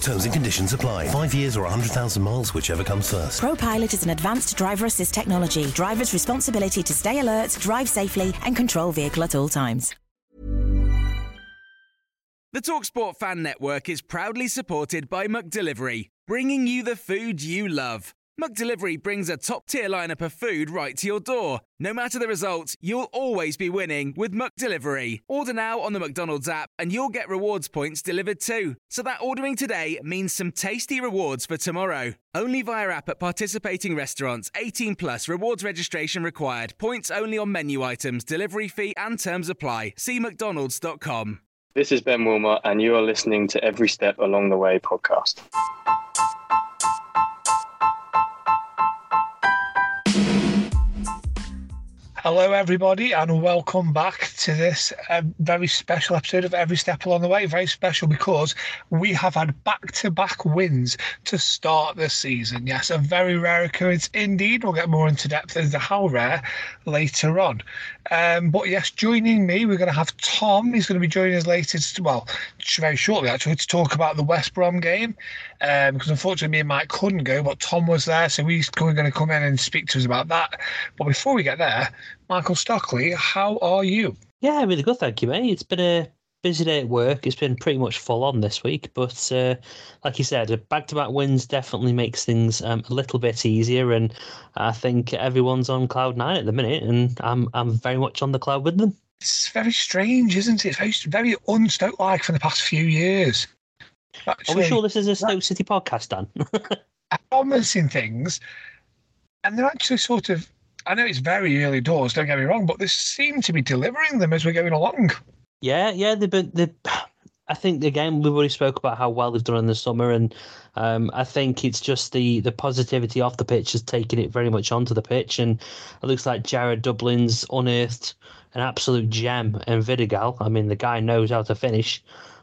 Terms and conditions apply. Five years or 100,000 miles, whichever comes first. ProPilot is an advanced driver assist technology. Driver's responsibility to stay alert, drive safely, and control vehicle at all times. The Talksport Fan Network is proudly supported by McDelivery, bringing you the food you love. McDelivery brings a top tier lineup of food right to your door. No matter the result, you'll always be winning with McDelivery. Order now on the McDonald's app and you'll get rewards points delivered too. So that ordering today means some tasty rewards for tomorrow. Only via app at participating restaurants. 18 plus rewards registration required. Points only on menu items, delivery fee and terms apply. See mcdonalds.com. This is Ben Wilmot, and you are listening to Every Step Along the Way podcast. Hello, everybody, and welcome back to this uh, very special episode of Every Step Along the Way. Very special because we have had back to back wins to start the season. Yes, a very rare occurrence indeed. We'll get more into depth as to how rare later on. Um, but yes, joining me, we're going to have Tom. He's going to be joining us later, well, very shortly actually, to talk about the West Brom game. Um, because unfortunately, me and Mike couldn't go, but Tom was there, so he's going to come in and speak to us about that. But before we get there, Michael Stockley, how are you? Yeah, really good, thank you, mate. It's been a busy day at work. It's been pretty much full on this week, but uh, like you said, back to back wins definitely makes things um, a little bit easier. And I think everyone's on cloud nine at the minute, and I'm I'm very much on the cloud with them. It's very strange, isn't it? It's very, very unstoke like for the past few years. Actually, Are we sure this is a Stoke City podcast, Dan? promising things, and they're actually sort of. I know it's very early doors, don't get me wrong, but they seem to be delivering them as we're going along. Yeah, yeah, they've been. They, I think again we've already spoke about how well they've done in the summer, and um, I think it's just the the positivity off the pitch has taken it very much onto the pitch, and it looks like Jared Dublin's unearthed an absolute gem in Vidigal. I mean, the guy knows how to finish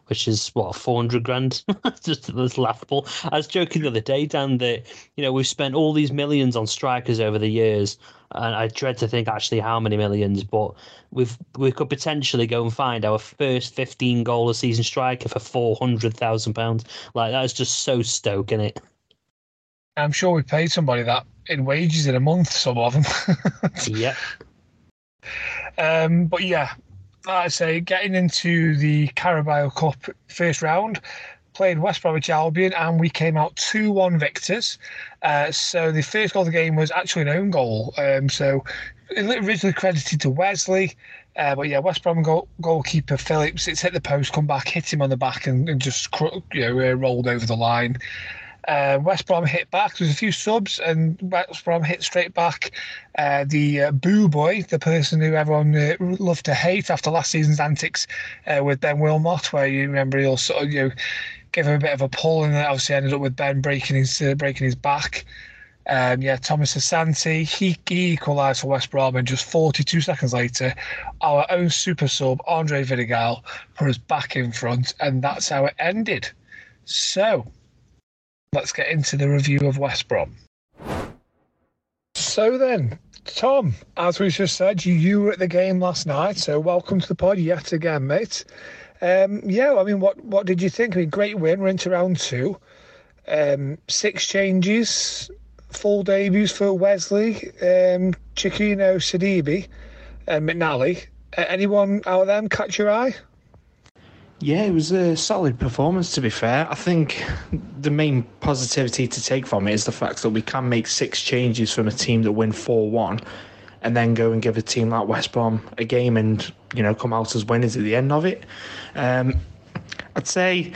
which is what four hundred grand. just that's laughable. I was joking the other day, Dan, that you know we've spent all these millions on strikers over the years, and I dread to think actually how many millions, but we've we could potentially go and find our first fifteen goal a season striker for four hundred thousand pounds. Like that's just so stoking it. I'm sure we paid somebody that in wages in a month. Some of them. yeah. Um, but yeah, like I say, getting into the Carabao Cup first round, played West Bromwich Albion, and we came out 2 1 victors. Uh, so the first goal of the game was actually an own goal. Um, so originally credited to Wesley. Uh, but yeah, West Brom goal, goalkeeper Phillips, it's hit the post, come back, hit him on the back, and, and just you know uh, rolled over the line. Uh, West Brom hit back. There was a few subs, and West Brom hit straight back. Uh, the uh, Boo Boy, the person who everyone uh, loved to hate after last season's antics uh, with Ben Wilmot, where you remember he'll sort of you know, give him a bit of a pull, and obviously ended up with Ben breaking his uh, breaking his back. Um, yeah, Thomas Asante, he, he equalised for West Brom, and just 42 seconds later, our own super sub, Andre Vidigal, put us back in front, and that's how it ended. So, let's get into the review of West Brom. So then, Tom, as we just said, you, you were at the game last night, so welcome to the pod yet again, mate. Um, yeah, I mean, what what did you think? I mean, great win. We're into round two. Um, six changes, full debuts for Wesley, um, Chiquinho, Sidibe, and McNally. Uh, anyone out of them catch your eye? Yeah, it was a solid performance, to be fair. I think the main positivity to take from it is the fact that we can make six changes from a team that win 4 1 and then go and give a team like West Brom a game and, you know, come out as winners at the end of it. Um, I'd say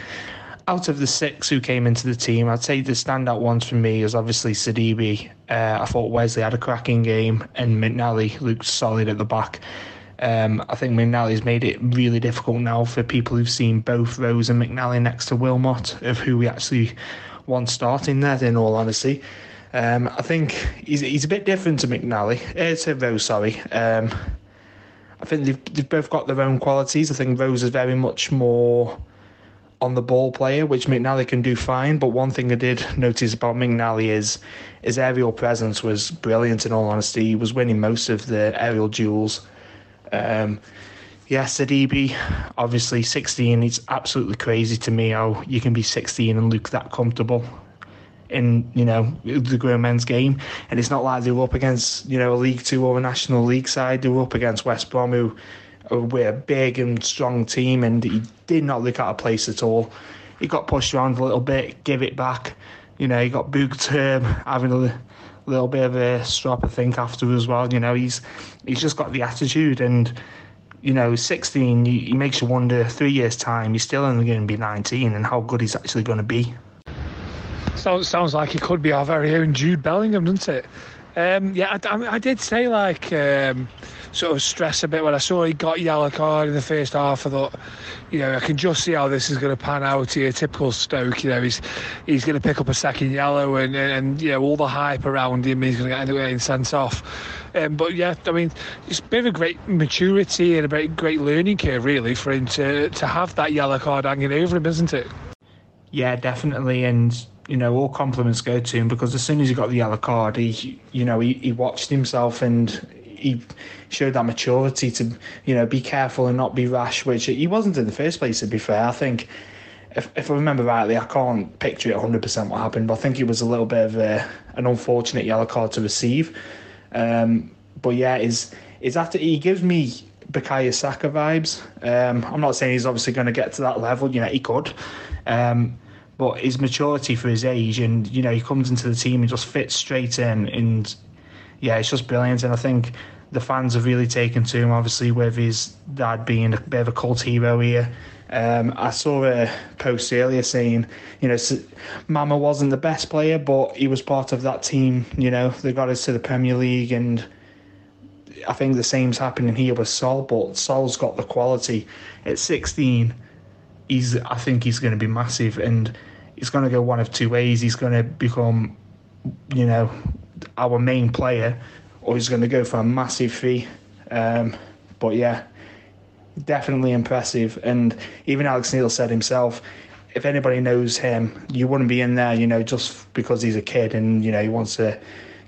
out of the six who came into the team, I'd say the standout ones for me is obviously Sidibe. Uh, I thought Wesley had a cracking game, and McNally looked solid at the back. Um, I think McNally's made it really difficult now for people who've seen both Rose and McNally next to Wilmot of who we actually want starting there. In all honesty, um, I think he's he's a bit different to McNally. Uh, to Rose, sorry. Um, I think they've, they've both got their own qualities. I think Rose is very much more on the ball player, which McNally can do fine. But one thing I did notice about McNally is his aerial presence was brilliant. In all honesty, he was winning most of the aerial duels. Um, yeah, Sidibe, obviously 16. It's absolutely crazy to me how you can be 16 and look that comfortable in you know the grown men's game, and it's not like they were up against you know a League Two or a National League side. They were up against West Brom, who were a big and strong team, and he did not look out of place at all. He got pushed around a little bit, give it back. You know, he got booked, um, having a little bit of a strop, I think, after as well. You know, he's he's just got the attitude, and you know, 16, he makes you wonder. Three years time, he's still only going to be 19, and how good he's actually going to be. Sounds sounds like he could be our very own Jude Bellingham, doesn't it? Um, yeah, I, I, did say like um, sort of stress a bit when I saw he got yellow card in the first half. I thought, you know, I can just see how this is going to pan out here. Typical Stoke, you know, he's he's going to pick up a second yellow, and, and, and you know all the hype around him. He's going to up getting sent off. Um, but yeah, I mean, it's a bit of a great maturity and a great great learning curve really for him to to have that yellow card hanging over him, isn't it? Yeah, definitely, and you know, all compliments go to him because as soon as he got the yellow card, he, you know, he, he watched himself and he showed that maturity to, you know, be careful and not be rash, which he wasn't in the first place, to be fair. I think, if, if I remember rightly, I can't picture it 100% what happened, but I think it was a little bit of a, an unfortunate yellow card to receive. Um, but yeah, is is after he gives me Bukayo Saka vibes. Um, I'm not saying he's obviously going to get to that level. You know, he could. Um, but his maturity for his age, and you know, he comes into the team and just fits straight in, and yeah, it's just brilliant. And I think the fans have really taken to him, obviously, with his dad being a bit of a cult hero here. Um, I saw a post earlier saying, you know, Mama wasn't the best player, but he was part of that team. You know, they got us to the Premier League, and I think the same's happening here with Sol. But Sol's got the quality. At 16, he's I think he's going to be massive, and he's going to go one of two ways. He's going to become, you know, our main player, or he's going to go for a massive fee. Um, but yeah, definitely impressive. And even Alex Neil said himself, if anybody knows him, you wouldn't be in there, you know, just because he's a kid and you know he wants to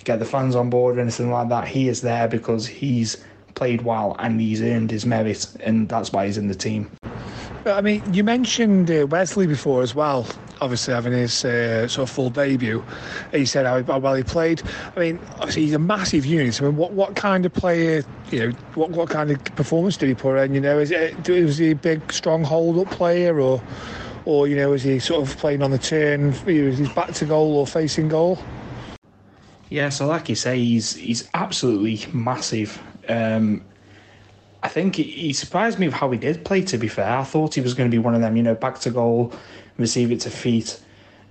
get the fans on board or anything like that. He is there because he's played well and he's earned his merit, and that's why he's in the team. I mean, you mentioned uh, Wesley before as well. Obviously, having his uh, sort of full debut, he said how, how, well he played. I mean, obviously he's a massive unit. I mean, what, what kind of player, you know, what, what kind of performance did he put in? You know, is it was he a big, strong hold-up player, or, or you know, was he sort of playing on the turn? Was he back to goal or facing goal? Yeah, so like you say, he's he's absolutely massive. Um, I think he surprised me with how he did play. To be fair, I thought he was going to be one of them, you know, back to goal, receive it to feet,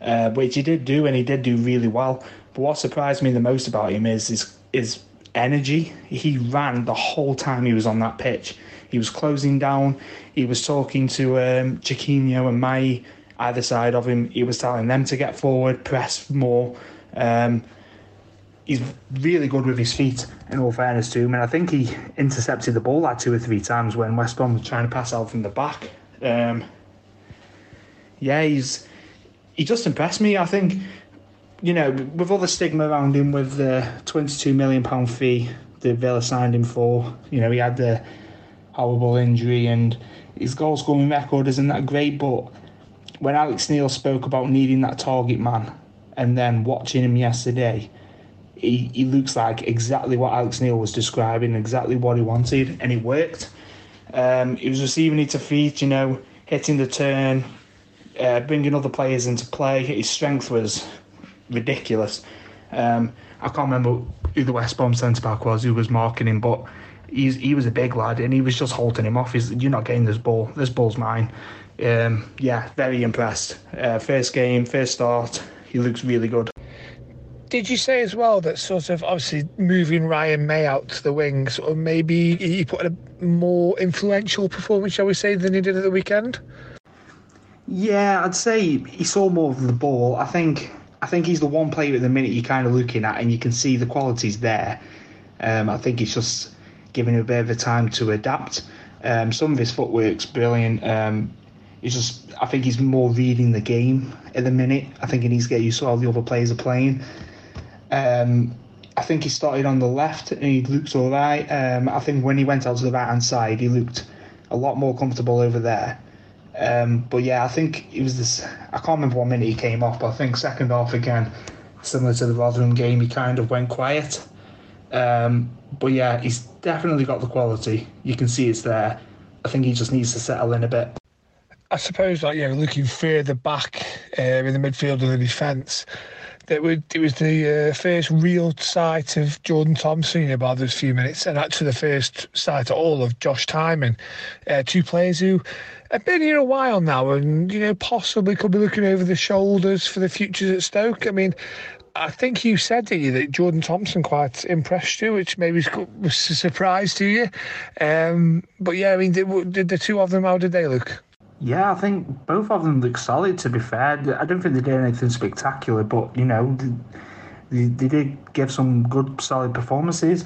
uh, which he did do, and he did do really well. But what surprised me the most about him is his his energy. He ran the whole time he was on that pitch. He was closing down. He was talking to um, Chiquinho and Mmaee either side of him. He was telling them to get forward, press more. Um, he's really good with his feet, in all fairness to him. And I think he intercepted the ball like two or three times when West Brom was trying to pass out from the back. Um, yeah, he's he just impressed me. I think, you know, with all the stigma around him, with the twenty-two million pound fee that Villa signed him for, you know, he had the horrible injury and his goal scoring record isn't that great. But when Alex Neil spoke about needing that target man, and then watching him yesterday he, he looks like exactly what Alex Neil was describing, exactly what he wanted, and it worked. Um, he was receiving it to feet, you know, hitting the turn, uh, bringing other players into play. His strength was ridiculous. Um, I can't remember who the West Brom centre back was who was marking him, but he's he was a big lad, and he was just holding him off. He's, you're not getting this ball. This ball's mine. Um, yeah, very impressed. Uh, first game, first start, he looks really good. Did you say as well that sort of obviously moving Ryan Mmaee out to the wing, sort of maybe he put in a more influential performance, shall we say, than he did at the weekend? Yeah, I'd say he saw more of the ball. I think I think he's the one player at the minute you're kind of looking at, and you can see the qualities there. Um, I think he's just giving him a bit of a time to adapt. Um, some of his footwork's brilliant. Um, he's just, I think he's more reading the game at the minute. I think he needs to get used to how the other players are playing. Um, I think he started on the left and he looks all right. Um, I think when he went out to the right hand side, he looked a lot more comfortable over there. Um, but yeah, I think it was this. I can't remember what minute he came off, but I think second half again, similar to the Rotherham game, he kind of went quiet. Um, but yeah, he's definitely got the quality. You can see it's there. I think he just needs to settle in a bit. I suppose, like yeah, looking further back uh, in the midfield of the defence, that it was the uh, first real sight of Jordan Thompson in about those few minutes, and actually the first sight at all of Josh Tymon, uh, two players who have been here a while now, and you know possibly could be looking over the shoulders for the futures at Stoke. I mean, I think you said you that Jordan Thompson quite impressed you, which maybe was a surprise to you. Um, but yeah, I mean, did, did the two of them, how did they look? Yeah, I think both of them look solid. To be fair, I don't think they did anything spectacular, but you know, they, they did give some good, solid performances.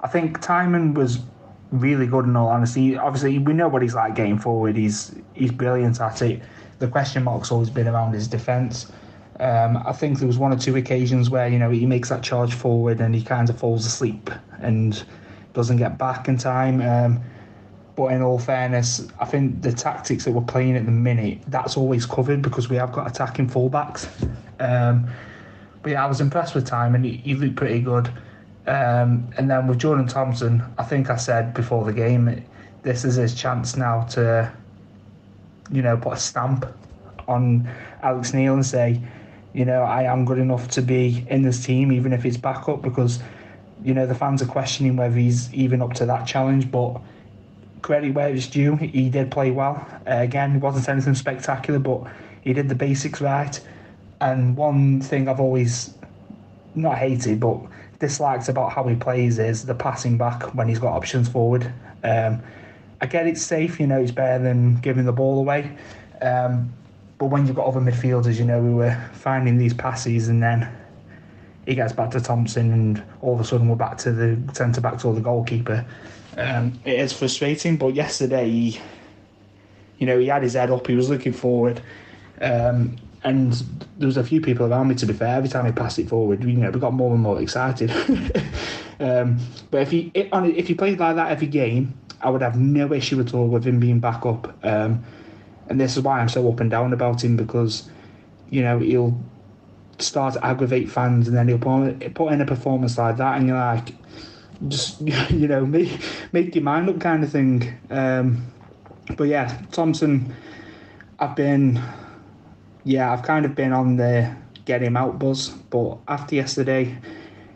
I think Tymon was really good in all honesty. Obviously, we know what he's like getting forward. He's he's brilliant at it. The question mark's always been around his defence. Um, I think there was one or two occasions where you know he makes that charge forward and he kind of falls asleep and doesn't get back in time. Um, but in all fairness, I think the tactics that we're playing at the minute that's always covered because we have got attacking fullbacks. Um, but yeah, I was impressed with time and he, he looked pretty good. Um, and then with Jordan Thompson, I think I said before the game, this is his chance now to, you know, put a stamp on Alex Neil and say, you know, I am good enough to be in this team, even if it's backup, because, you know, the fans are questioning whether he's even up to that challenge. But credit where it's due, he did play well. Uh, again, it wasn't anything spectacular, but he did the basics right. And one thing I've always not hated, but disliked about how he plays is the passing back when he's got options forward. Um, I get it's safe, you know, it's better than giving the ball away. Um, but when you've got other midfielders, you know, we were finding these passes and then he gets back to Thompson and all of a sudden we're back to the centre backs or the goalkeeper. Um, it is frustrating, but yesterday, he, you know, he had his head up, he was looking forward. Um, and there was a few people around me. To be fair, every time he passed it forward, you know, we got more and more excited. um, but if he if he played like that every game, I would have no issue at all with him being back up. Um, and this is why I'm so up and down about him because, you know, he'll start to aggravate fans and then he'll put, put in a performance like that and you're like, just, you know, make, make your mind up kind of thing. Um, but yeah, Thompson, I've been, yeah, I've kind of been on the get him out buzz, but after yesterday,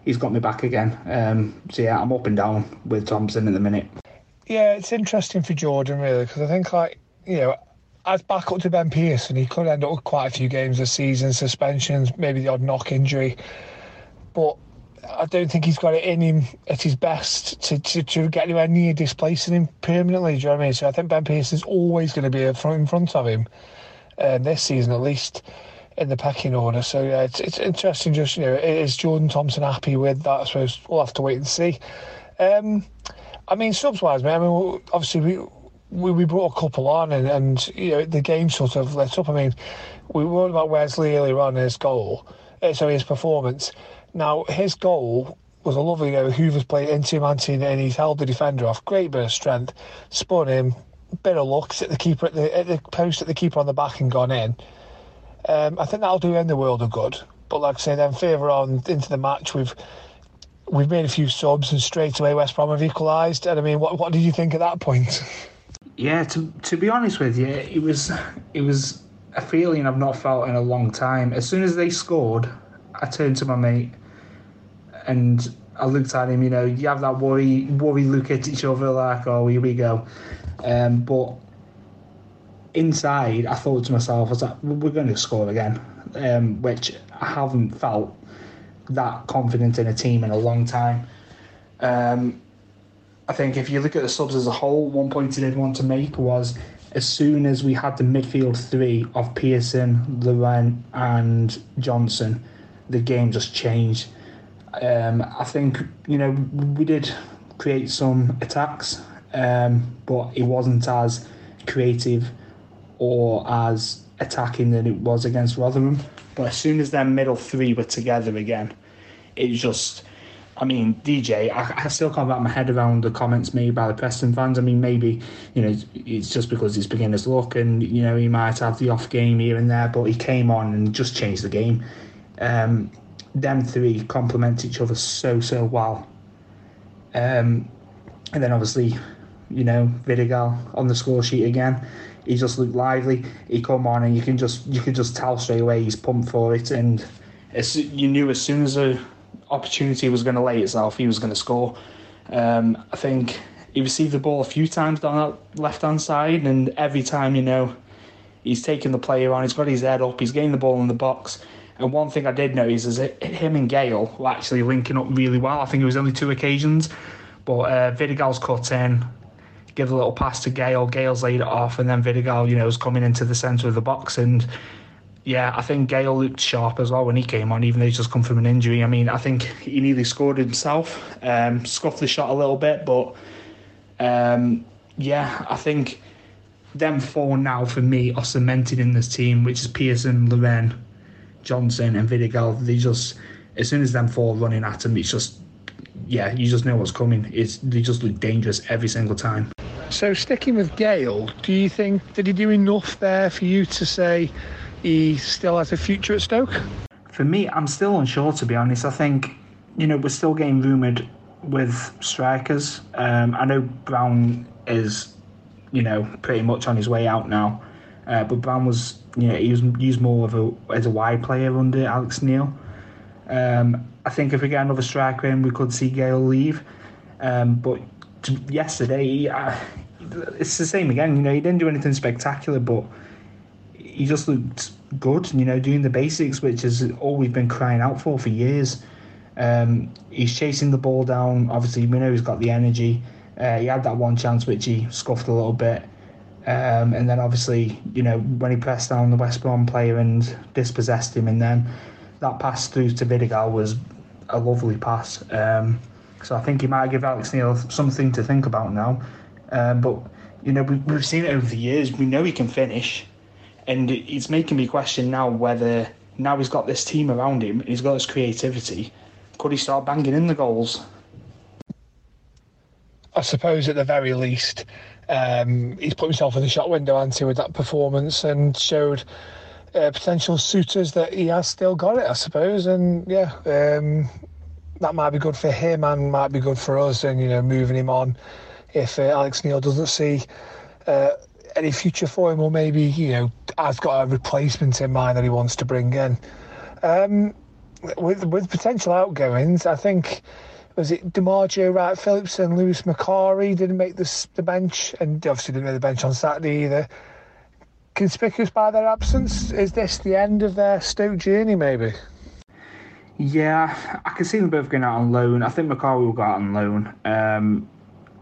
he's got me back again. Um, so yeah, I'm up and down with Thompson at the minute. Yeah, it's interesting for Jordan really because I think like you know as back up to Ben Pearson, he could end up with quite a few games this season, suspensions, maybe the odd knock injury. But I don't think he's got it in him at his best to, to, to get anywhere near displacing him permanently. Do you know what I mean? So I think Ben Pearson's always going to be in front, of him um, this season, at least in the pecking order. So yeah, it's, it's interesting. Just you know, is Jordan Thompson happy with that? I suppose we'll have to wait and see. Um, I mean, subs wise, man. I mean, obviously we we, we brought a couple on and, and you know the game sort of lit up. I mean, we were about Wesley earlier on his goal, uh, sorry, his performance. Now his goal was a lovely know, Hoever's played into him and he's held the defender off. Great bit of strength, spun him, bit of luck, hit the keeper at the, at the post at the keeper on the back and gone in. Um, I think that'll do in the world of good. But like I say, then further on into the match, we've we've made a few subs and straight away West Brom have equalised. And I mean, what what did you think at that point? Yeah, to to be honest with you, it was it was a feeling I've not felt in a long time. As soon as they scored, I turned to my mate, and I looked at him. You know, you have that worry, worry look at each other like, oh, here we go. Um, but inside, I thought to myself, I was like, we're going to score again, um, which I haven't felt that confident in a team in a long time. Um, I think if you look at the subs as a whole, one point I did want to make was as soon as we had the midfield three of Pearson, Laurent, and Johnson, the game just changed. Um, I think you know we did create some attacks, um, but it wasn't as creative or as attacking than it was against Rotherham. But as soon as their middle three were together again, it just. I mean, DJ, I, I still can't wrap my head around the comments made by the Preston fans. I mean, maybe, you know, it's just because it's beginner's luck and, you know, he might have the off game here and there, but he came on and just changed the game. Um, them three complement each other so, so well. Um, and then obviously, you know, Vidigal on the score sheet again. He just looked lively. He come on and you can just you can just tell straight away he's pumped for it. And as, you knew as soon as a opportunity was going to lay itself, he was going to score. Um, I think he received the ball a few times down that left hand side, and every time you know he's taking the player on, he's got his head up, he's getting the ball in the box. And one thing I did notice is that him and Gayle were actually linking up really well. I think it was only two occasions, but uh, Vidigal's cut in, give a little pass to Gayle, Gayle's laid it off, and then Vidigal, you know, was coming into the centre of the box and yeah, I think Gayle looked sharp as well when he came on, even though he's just come from an injury. I mean, I think he nearly scored himself, um, scuffed the shot a little bit, but um, yeah, I think them four now for me are cemented in this team, which is Pearson, Laurent, Johnson, and Vidigal. They just, as soon as them four running at him, it's just, yeah, you just know what's coming. It's they just look dangerous every single time. So sticking with Gayle, do you think did he do enough there for you to say? he still has a future at Stoke? For me, I'm still unsure to be honest. I think, you know, we're still getting rumoured with strikers. Um, I know Brown is, you know, pretty much on his way out now. Uh, but Brown was, you know, he was used more of a as a wide player under Alex Neil. Um, I think if we get another striker in, we could see Gayle leave. Um, but yesterday, uh, it's the same again. You know, he didn't do anything spectacular, but he just looked good, you know, doing the basics, which is all we've been crying out for for years. Um, he's chasing the ball down. Obviously, we know he's got the energy. Uh, he had that one chance which he scuffed a little bit. Um, and then obviously, you know, when he pressed down the West Brom player and dispossessed him, and then that pass through to Vidigal was a lovely pass. Um, so I think he might give Alex Neil something to think about now. Um, but you know, we, we've seen it over the years. We know he can finish and it's making me question now whether now he's got this team around him, he's got his creativity, could he start banging in the goals? I suppose at the very least, um, he's put himself in the shot window, anti with that performance and showed uh, potential suitors that he has still got it, I suppose. And yeah, um, that might be good for him and might be good for us, and you know, moving him on if uh, Alex Neil doesn't see. Uh, any future for him, or maybe you know has got a replacement in mind that he wants to bring in. Um, with with potential outgoings, I think was it D'Margio, Wright Phillips, and Lewis Macari didn't make the the bench, and obviously didn't make the bench on Saturday either. Conspicuous by their absence, is this the end of their Stoke journey? Maybe. Yeah, I can see them both going out on loan. I think Macari will go out on loan. Um,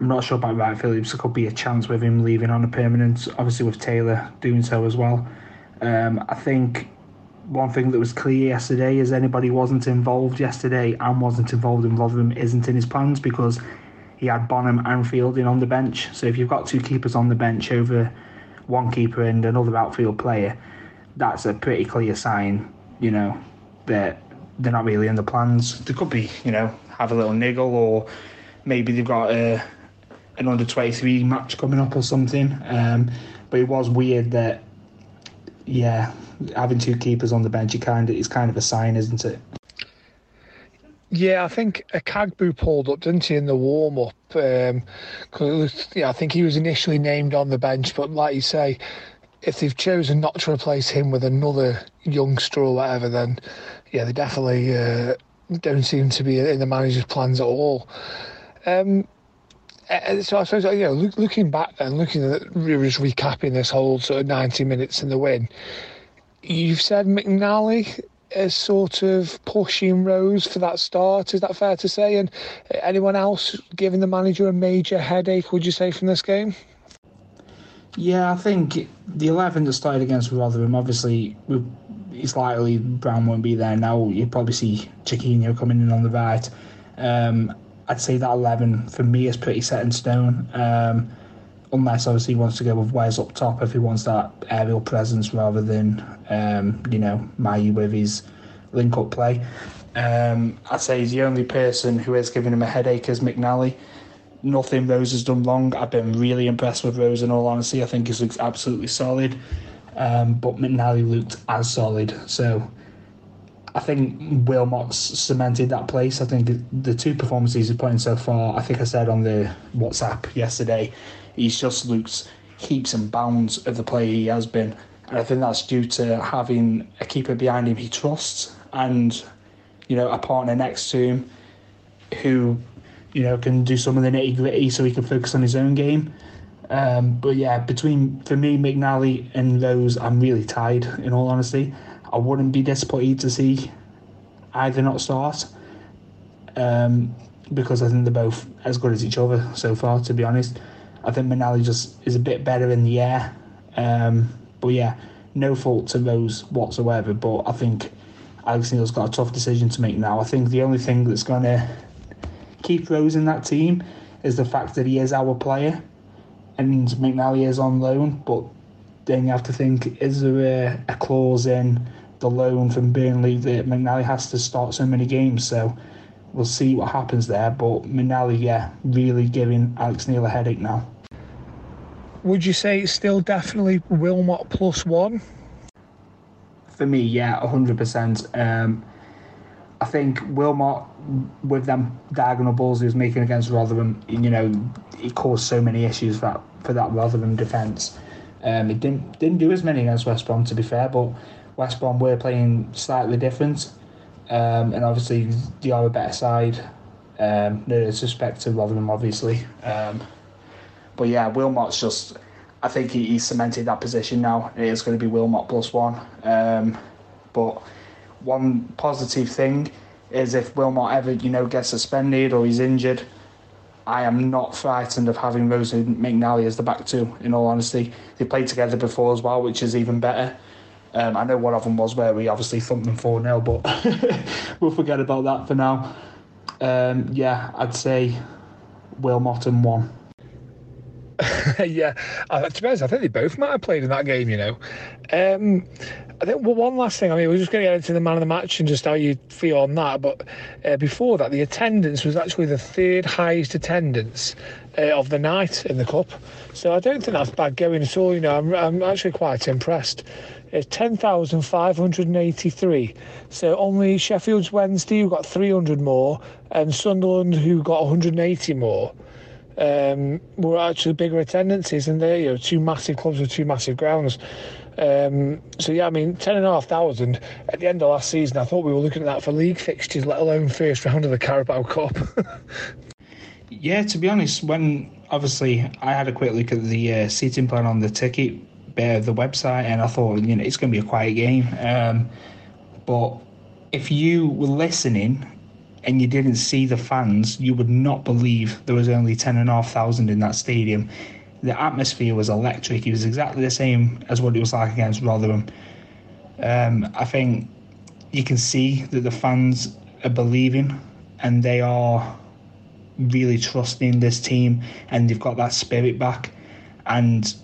I'm not sure about Wright Phillips. There could be a chance with him leaving on a permanent. Obviously, with Taylor doing so as well. Um, I think one thing that was clear yesterday is anybody wasn't involved yesterday and wasn't involved in Rotherham isn't in his plans because he had Bonham and Fielding on the bench. So if you've got two keepers on the bench over one keeper and another outfield player, that's a pretty clear sign, you know, that they're not really in the plans. They could be, you know, have a little niggle or maybe they've got a an under 23 match coming up or something. Um, but it was weird that, yeah, having two keepers on the bench, it kind of is kind of a sign, isn't it? Yeah, I think Akagbue pulled up, didn't he, in the warm up? Um, cause yeah, I think he was initially named on the bench, but like you say, if they've chosen not to replace him with another youngster or whatever, then yeah, they definitely uh, don't seem to be in the manager's plans at all. Um, so I suppose you know, look, looking back and looking at just recapping this whole sort of ninety minutes in the win, you've said McNally is sort of pushing Rose for that start. Is that fair to say? And anyone else giving the manager a major headache? Would you say from this game? Yeah, I think the eleven that started against Rotherham, obviously, it's likely Brown won't be there now. You probably see Chiquinho coming in on the right. Um, I'd say that 11 for me is pretty set in stone. Um, unless obviously he wants to go with Wes up top if he wants that aerial presence rather than um, you know Mmaee with his link up play. Um, I'd say he's the only person who is giving him a headache is McNally. Nothing Rose has done wrong. I've been really impressed with Rose in all honesty. I think he looks absolutely solid. Um, but McNally looked as solid. So I think Wilmot's cemented that place. I think the two performances he's put in so far, I think I said on the WhatsApp yesterday, he's just looks heaps and bounds of the player he has been. And I think that's due to having a keeper behind him he trusts and, you know, a partner next to him who, you know, can do some of the nitty gritty so he can focus on his own game. Um, but yeah, between for me, McNally and Rose, I'm really tied. In all honesty, I wouldn't be disappointed to see either not start, um, because I think they're both as good as each other so far. To be honest, I think McNally just is a bit better in the air. Um, but yeah, no fault to Rose whatsoever. But I think Alex Neil's got a tough decision to make now. I think the only thing that's going to keep Rose in that team is the fact that he is our player and McNally is on loan, but then you have to think is there a, a clause in the loan from Burnley that McNally has to start so many games? So we'll see what happens there. But McNally, yeah, really giving Alex Neil a headache now. Would you say it's still definitely Wilmot plus one? For me, yeah, 100%. Um, I think Wilmot, with them diagonal balls he was making against Rotherham, you know, it caused so many issues for that, for that Rotherham defence. Um, it didn't didn't do as many against West Brom, to be fair, but West Brom were playing slightly different, um, and obviously they are a better side. Um, no disrespect to Rotherham, obviously, um, but yeah, Wilmot's just. I think he, he cemented that position now. It is going to be Wilmot plus one, um, but one positive thing is if Wilmot ever, you know, gets suspended or he's injured, I am not frightened of having Rose and McNally as the back two, in all honesty. They played together before as well, which is even better. Um, I know one of them was where we obviously thumped them 4 0, but we'll forget about that for now. Um, yeah, I'd say Wilmot one. yeah, uh, to be honest, I think they both might have played in that game, you know. Um, I think well, one last thing. I mean, we're just going to get into the man of the match and just how you feel on that. But uh, before that, the attendance was actually the third highest attendance uh, of the night in the cup. So I don't think that's bad going at all. You know, I'm, I'm actually quite impressed. It's 10,583. So only Sheffield's Wednesday, who got 300 more, and Sunderland, who got 180 more um, were actually bigger attendances, and they you know two massive clubs with two massive grounds. Um, so yeah, I mean, ten and a half thousand at the end of last season. I thought we were looking at that for league fixtures, let alone first round of the Carabao Cup. yeah, to be honest, when obviously I had a quick look at the uh, seating plan on the ticket, the website, and I thought you know it's going to be a quiet game. Um, but if you were listening and you didn't see the fans, you would not believe there was only 10,500 in that stadium. The atmosphere was electric. It was exactly the same as what it was like against Rotherham. Um, I think you can see that the fans are believing and they are really trusting this team and they've got that spirit back. And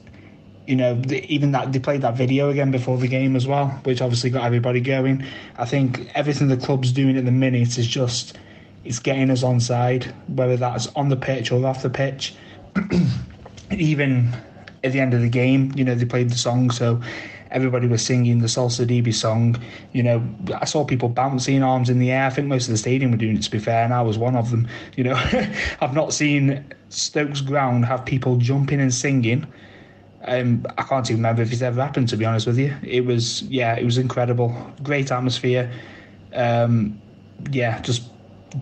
you know, even that they played that video again before the game as well, which obviously got everybody going. I think everything the club's doing at the minute is just it's getting us on side, whether that's on the pitch or off the pitch. even at the end of the game, you know, they played the song, so everybody was singing the Sol Sidibe song. You know, I saw people bouncing arms in the air. I think most of the stadium were doing it, to be fair, and I was one of them. You know, I've not seen Stokes ground have people jumping and singing um, I can't even remember if it's ever happened. To be honest with you, it was yeah, it was incredible, great atmosphere. Um, yeah, just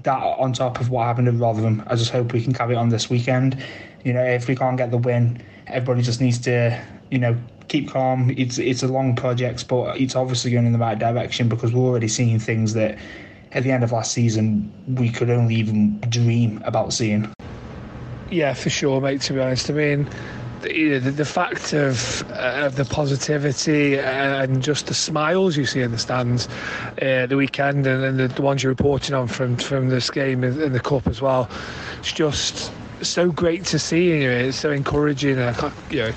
that on top of what happened in Rotherham, I just hope we can carry on this weekend. You know, if we can't get the win, everybody just needs to, you know, keep calm. It's it's a long project, but it's obviously going in the right direction because we're already seeing things that at the end of last season we could only even dream about seeing. Yeah, for sure, mate. To be honest, I mean, the, the, the fact of uh, of the positivity and just the smiles you see in the stands uh, the weekend, and, and the, the, ones you're reporting on from from this game in, the cup as well, it's just so great to see. You know, it's so encouraging. And, you know,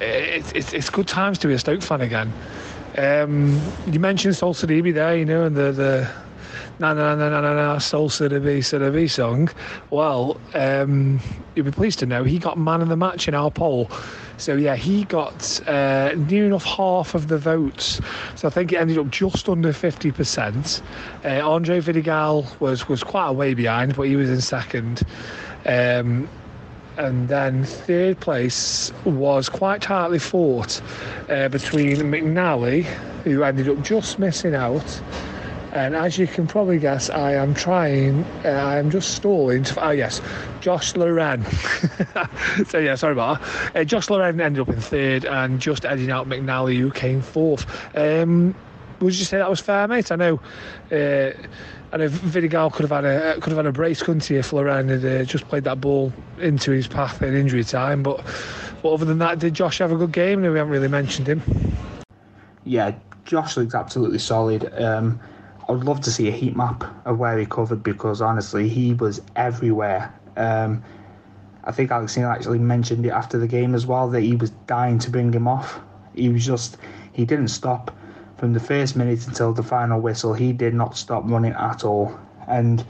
it, it, it's good times to be a Stoke fan again. Um, you mentioned Sol Sidibe there, you know, and the the na na na na na na Sol Sidibe Sidibe song. Well, um, you'll be pleased to know he got man of the match in our poll. So yeah, he got uh, near enough half of the votes. So I think it ended up just under fifty percent. Uh, Andre Vidigal was was quite a way behind, but he was in second. Um, and then third place was quite tightly fought uh, between McNally, who ended up just missing out. And as you can probably guess, I am trying, uh, I am just stalling. To, oh, yes, Josh Laurent. so, yeah, sorry about that. Uh, Josh Laurent ended up in third and just edging out McNally, who came fourth. Um, would you say that was fair, mate? I know. Uh, I know Vidigal could have had a could have had a brace, couldn't he, if Laurent had uh, just played that ball into his path in injury time. But, but other than that, did Josh have a good game? No, we haven't really mentioned him. Yeah, Josh looks absolutely solid. Um, I would love to see a heat map of where he covered because honestly, he was everywhere. Um, I think Alex Neil actually mentioned it after the game as well that he was dying to bring him off. He was just he didn't stop from the first minute until the final whistle, he did not stop running at all. And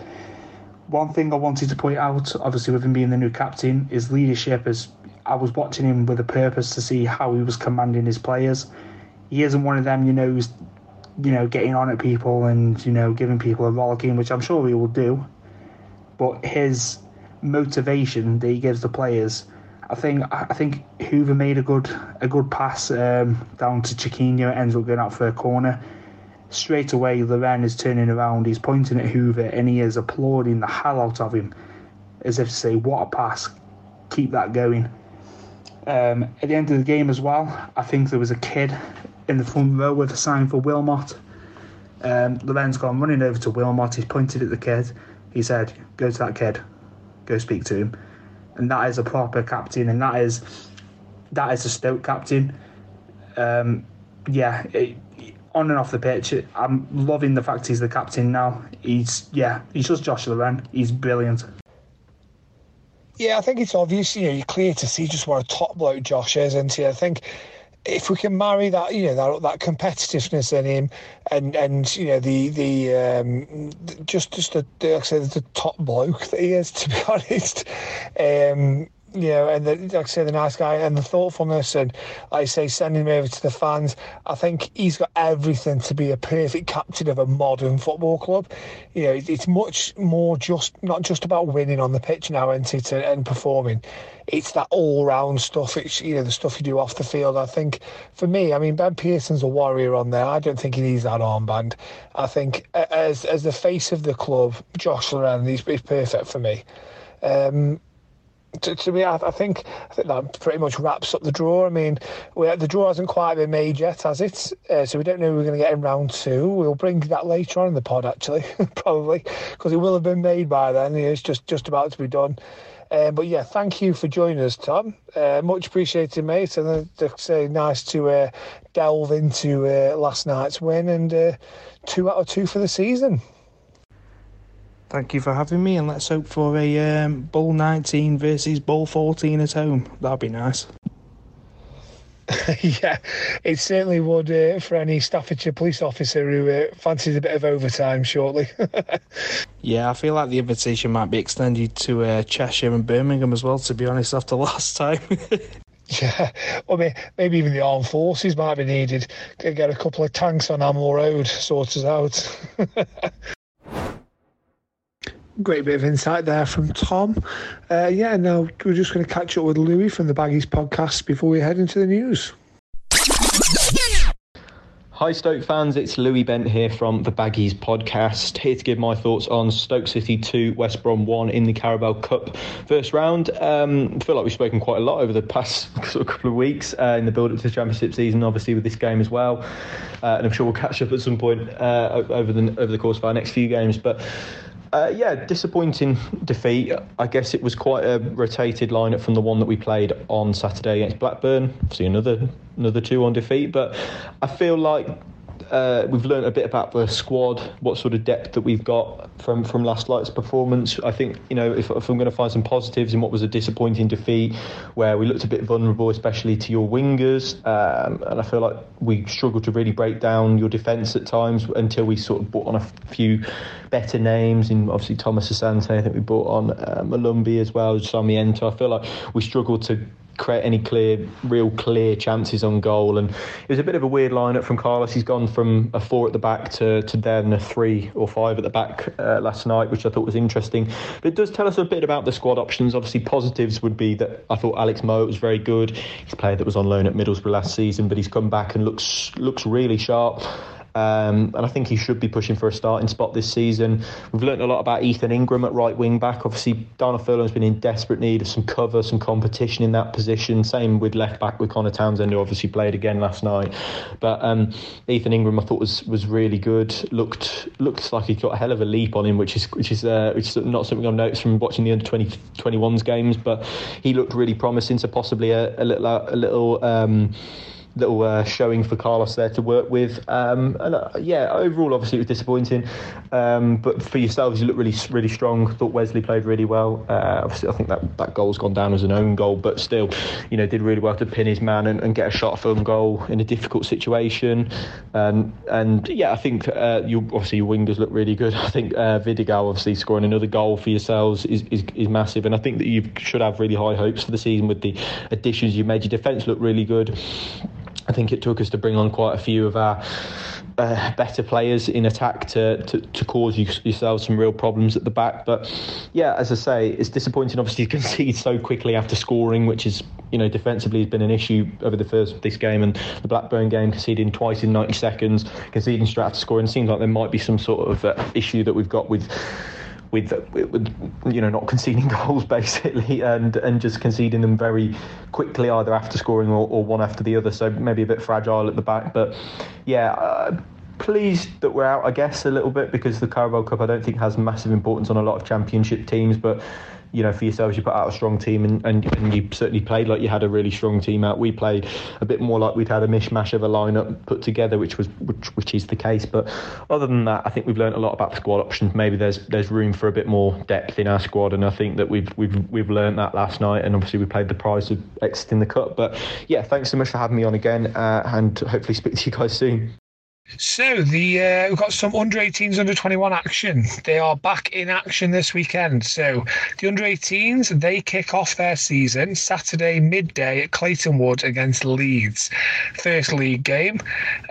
one thing I wanted to point out, obviously with him being the new captain, is leadership. As I was watching him with a purpose to see how he was commanding his players. He isn't one of them, you know, who's you know getting on at people and you know giving people a rollicking, which I'm sure he will do. But his motivation that he gives the players I think I think Hoever made a good a good pass um, down to Chiquinho. Ends up going out for a corner. Straight away, Laurent is turning around. He's pointing at Hoever, and he is applauding the hell out of him, as if to say, "What a pass! Keep that going." Um, at the end of the game as well, I think there was a kid in the front row with a sign for Wilmot. Um, Laurent's gone running over to Wilmot. He's pointed at the kid. He said, "Go to that kid. Go speak to him." and that is a proper captain, and that is that is a Stoke captain. Um, yeah, it, on and off the pitch, I'm loving the fact he's the captain now. He's yeah, he's just Josh Laurent. He's brilliant. Yeah, I think it's obvious. You know, you're clear to see just what a top bloke Josh is, and I think if we can marry that, you know, that that competitiveness in him, and and you know the the um, just just the, the like I said the top bloke that he is, to be honest. Um, you know, and the, like I say, the nice guy and the thoughtfulness, and like I say, sending him over to the fans. I think he's got everything to be a perfect captain of a modern football club. You know, it's much more just not just about winning on the pitch now, and it, and performing it's that all round stuff. It's you know the stuff you do off the field. I think for me, I mean Ben Pearson's a warrior on there. I don't think he needs that armband. I think as as the face of the club, Josh Laurent, he's, he's perfect for me. Um, to, to me, I, I, think I think that pretty much wraps up the draw. I mean, we, the draw hasn't quite been made yet, has it? Uh, so we don't know who we're going to get in round two. We'll bring that later on in the pod, actually, probably, because it will have been made by then. It's just just about to be done. Um, but yeah, thank you for joining us, Tom. Uh, much appreciated, mate. And uh, say nice to uh, delve into uh, last night's win and uh, two out of two for the season. Thank you for having me, and let's hope for a um, Bull 19 versus Bull 14 at home. That'd be nice. yeah, it certainly would uh, for any Staffordshire police officer who uh, fancies a bit of overtime shortly. yeah, I feel like the invitation might be extended to uh, Cheshire and Birmingham as well, to be honest, after last time. yeah, or maybe even the armed forces might be needed. Get a couple of tanks on Hamil Road, sort us out. Great bit of insight there from Tom. Uh, yeah, now we're just going to catch up with Louis from the Baggies podcast before we head into the news. Hi, Stoke fans. It's Louis Bent here from the Baggies podcast. Here to give my thoughts on Stoke City 2, West Brom 1 in the Carabao Cup first round. Um, I feel like we've spoken quite a lot over the past sort of couple of weeks uh, in the build up to the Championship season, obviously, with this game as well. Uh, and I'm sure we'll catch up at some point uh, over, the, over the course of our next few games. But uh, yeah, disappointing defeat. I guess it was quite a rotated lineup from the one that we played on Saturday against Blackburn. Obviously, another another two on defeat, but I feel like uh, we've learned a bit about the squad, what sort of depth that we've got from from last night's performance. I think you know if, if I'm going to find some positives in what was a disappointing defeat, where we looked a bit vulnerable, especially to your wingers, um, and I feel like we struggled to really break down your defence at times until we sort of brought on a few better names. In obviously Thomas Asante, I think we brought on uh, Molumby as well, Sarmiento. I feel like we struggled to create any clear, real clear chances on goal. And it was a bit of a weird lineup from Carlos. He's gone from a four at the back to, to then a three or five at the back uh, last night, which I thought was interesting. But it does tell us a bit about the squad options. Obviously, positives would be that I thought Alex Mowatt was very good. He's a player that was on loan at Middlesbrough last season, but he's come back and looks looks really sharp. Um, and I think he should be pushing for a starting spot this season. We've learnt a lot about Ethan Ingram at right wing back. Obviously, Darnell Furlong's been in desperate need of some cover, some competition in that position. Same with left back with Conor Townsend, who obviously played again last night. But um, Ethan Ingram, I thought was was really good. Looked looks like he got a hell of a leap on him, which is which is uh, which is not something I've noticed from watching the under 20, 21s games. But he looked really promising. So possibly a, a little a little. Um, little uh, showing for Carlos there to work with. Um, and uh, yeah, overall, obviously it was disappointing. Um, but for yourselves, you look really, really strong. Thought Wesley played really well. Uh, obviously, I think that that goal's gone down as an own goal, but still, you know, did really well to pin his man and, and get a shot film goal in a difficult situation. Um, and yeah, I think uh, you obviously your wingers look really good. I think uh, Vidigal obviously scoring another goal for yourselves is, is, is massive, and I think that you should have really high hopes for the season with the additions you made. Your defence looked really good. I think it took us to bring on quite a few of our uh, better players in attack to, to, to cause you, yourselves some real problems at the back. But yeah, as I say, it's disappointing. Obviously, you concede so quickly after scoring, which is you know defensively has been an issue over the first this game and the Blackburn game, conceding twice in 90 seconds, conceding straight after scoring. It seems like there might be some sort of uh, issue that we've got with with, with you know not conceding goals basically and and just conceding them very quickly either after scoring or, or one after the other. So maybe a bit fragile at the back but yeah uh, pleased that we're out I guess a little bit because the Carabao Cup I don't think has massive importance on a lot of championship teams but you know, for yourselves, you put out a strong team and, and, and you certainly played like you had a really strong team out. We played a bit more like we'd had a mishmash of a lineup put together, which was which, which is the case. But other than that, I think we've learned a lot about the squad options. Maybe there's there's room for a bit more depth in our squad, and I think that we've we've we've learned that last night. And obviously, we played the price of exiting the cup. But yeah, thanks so much for having me on again, uh, and hopefully speak to you guys soon. So the uh, we've got some under 18s, under 21 action. They are back in action this weekend. So the under 18s they kick off their season Saturday midday at Clayton Wood against Leeds, first league game.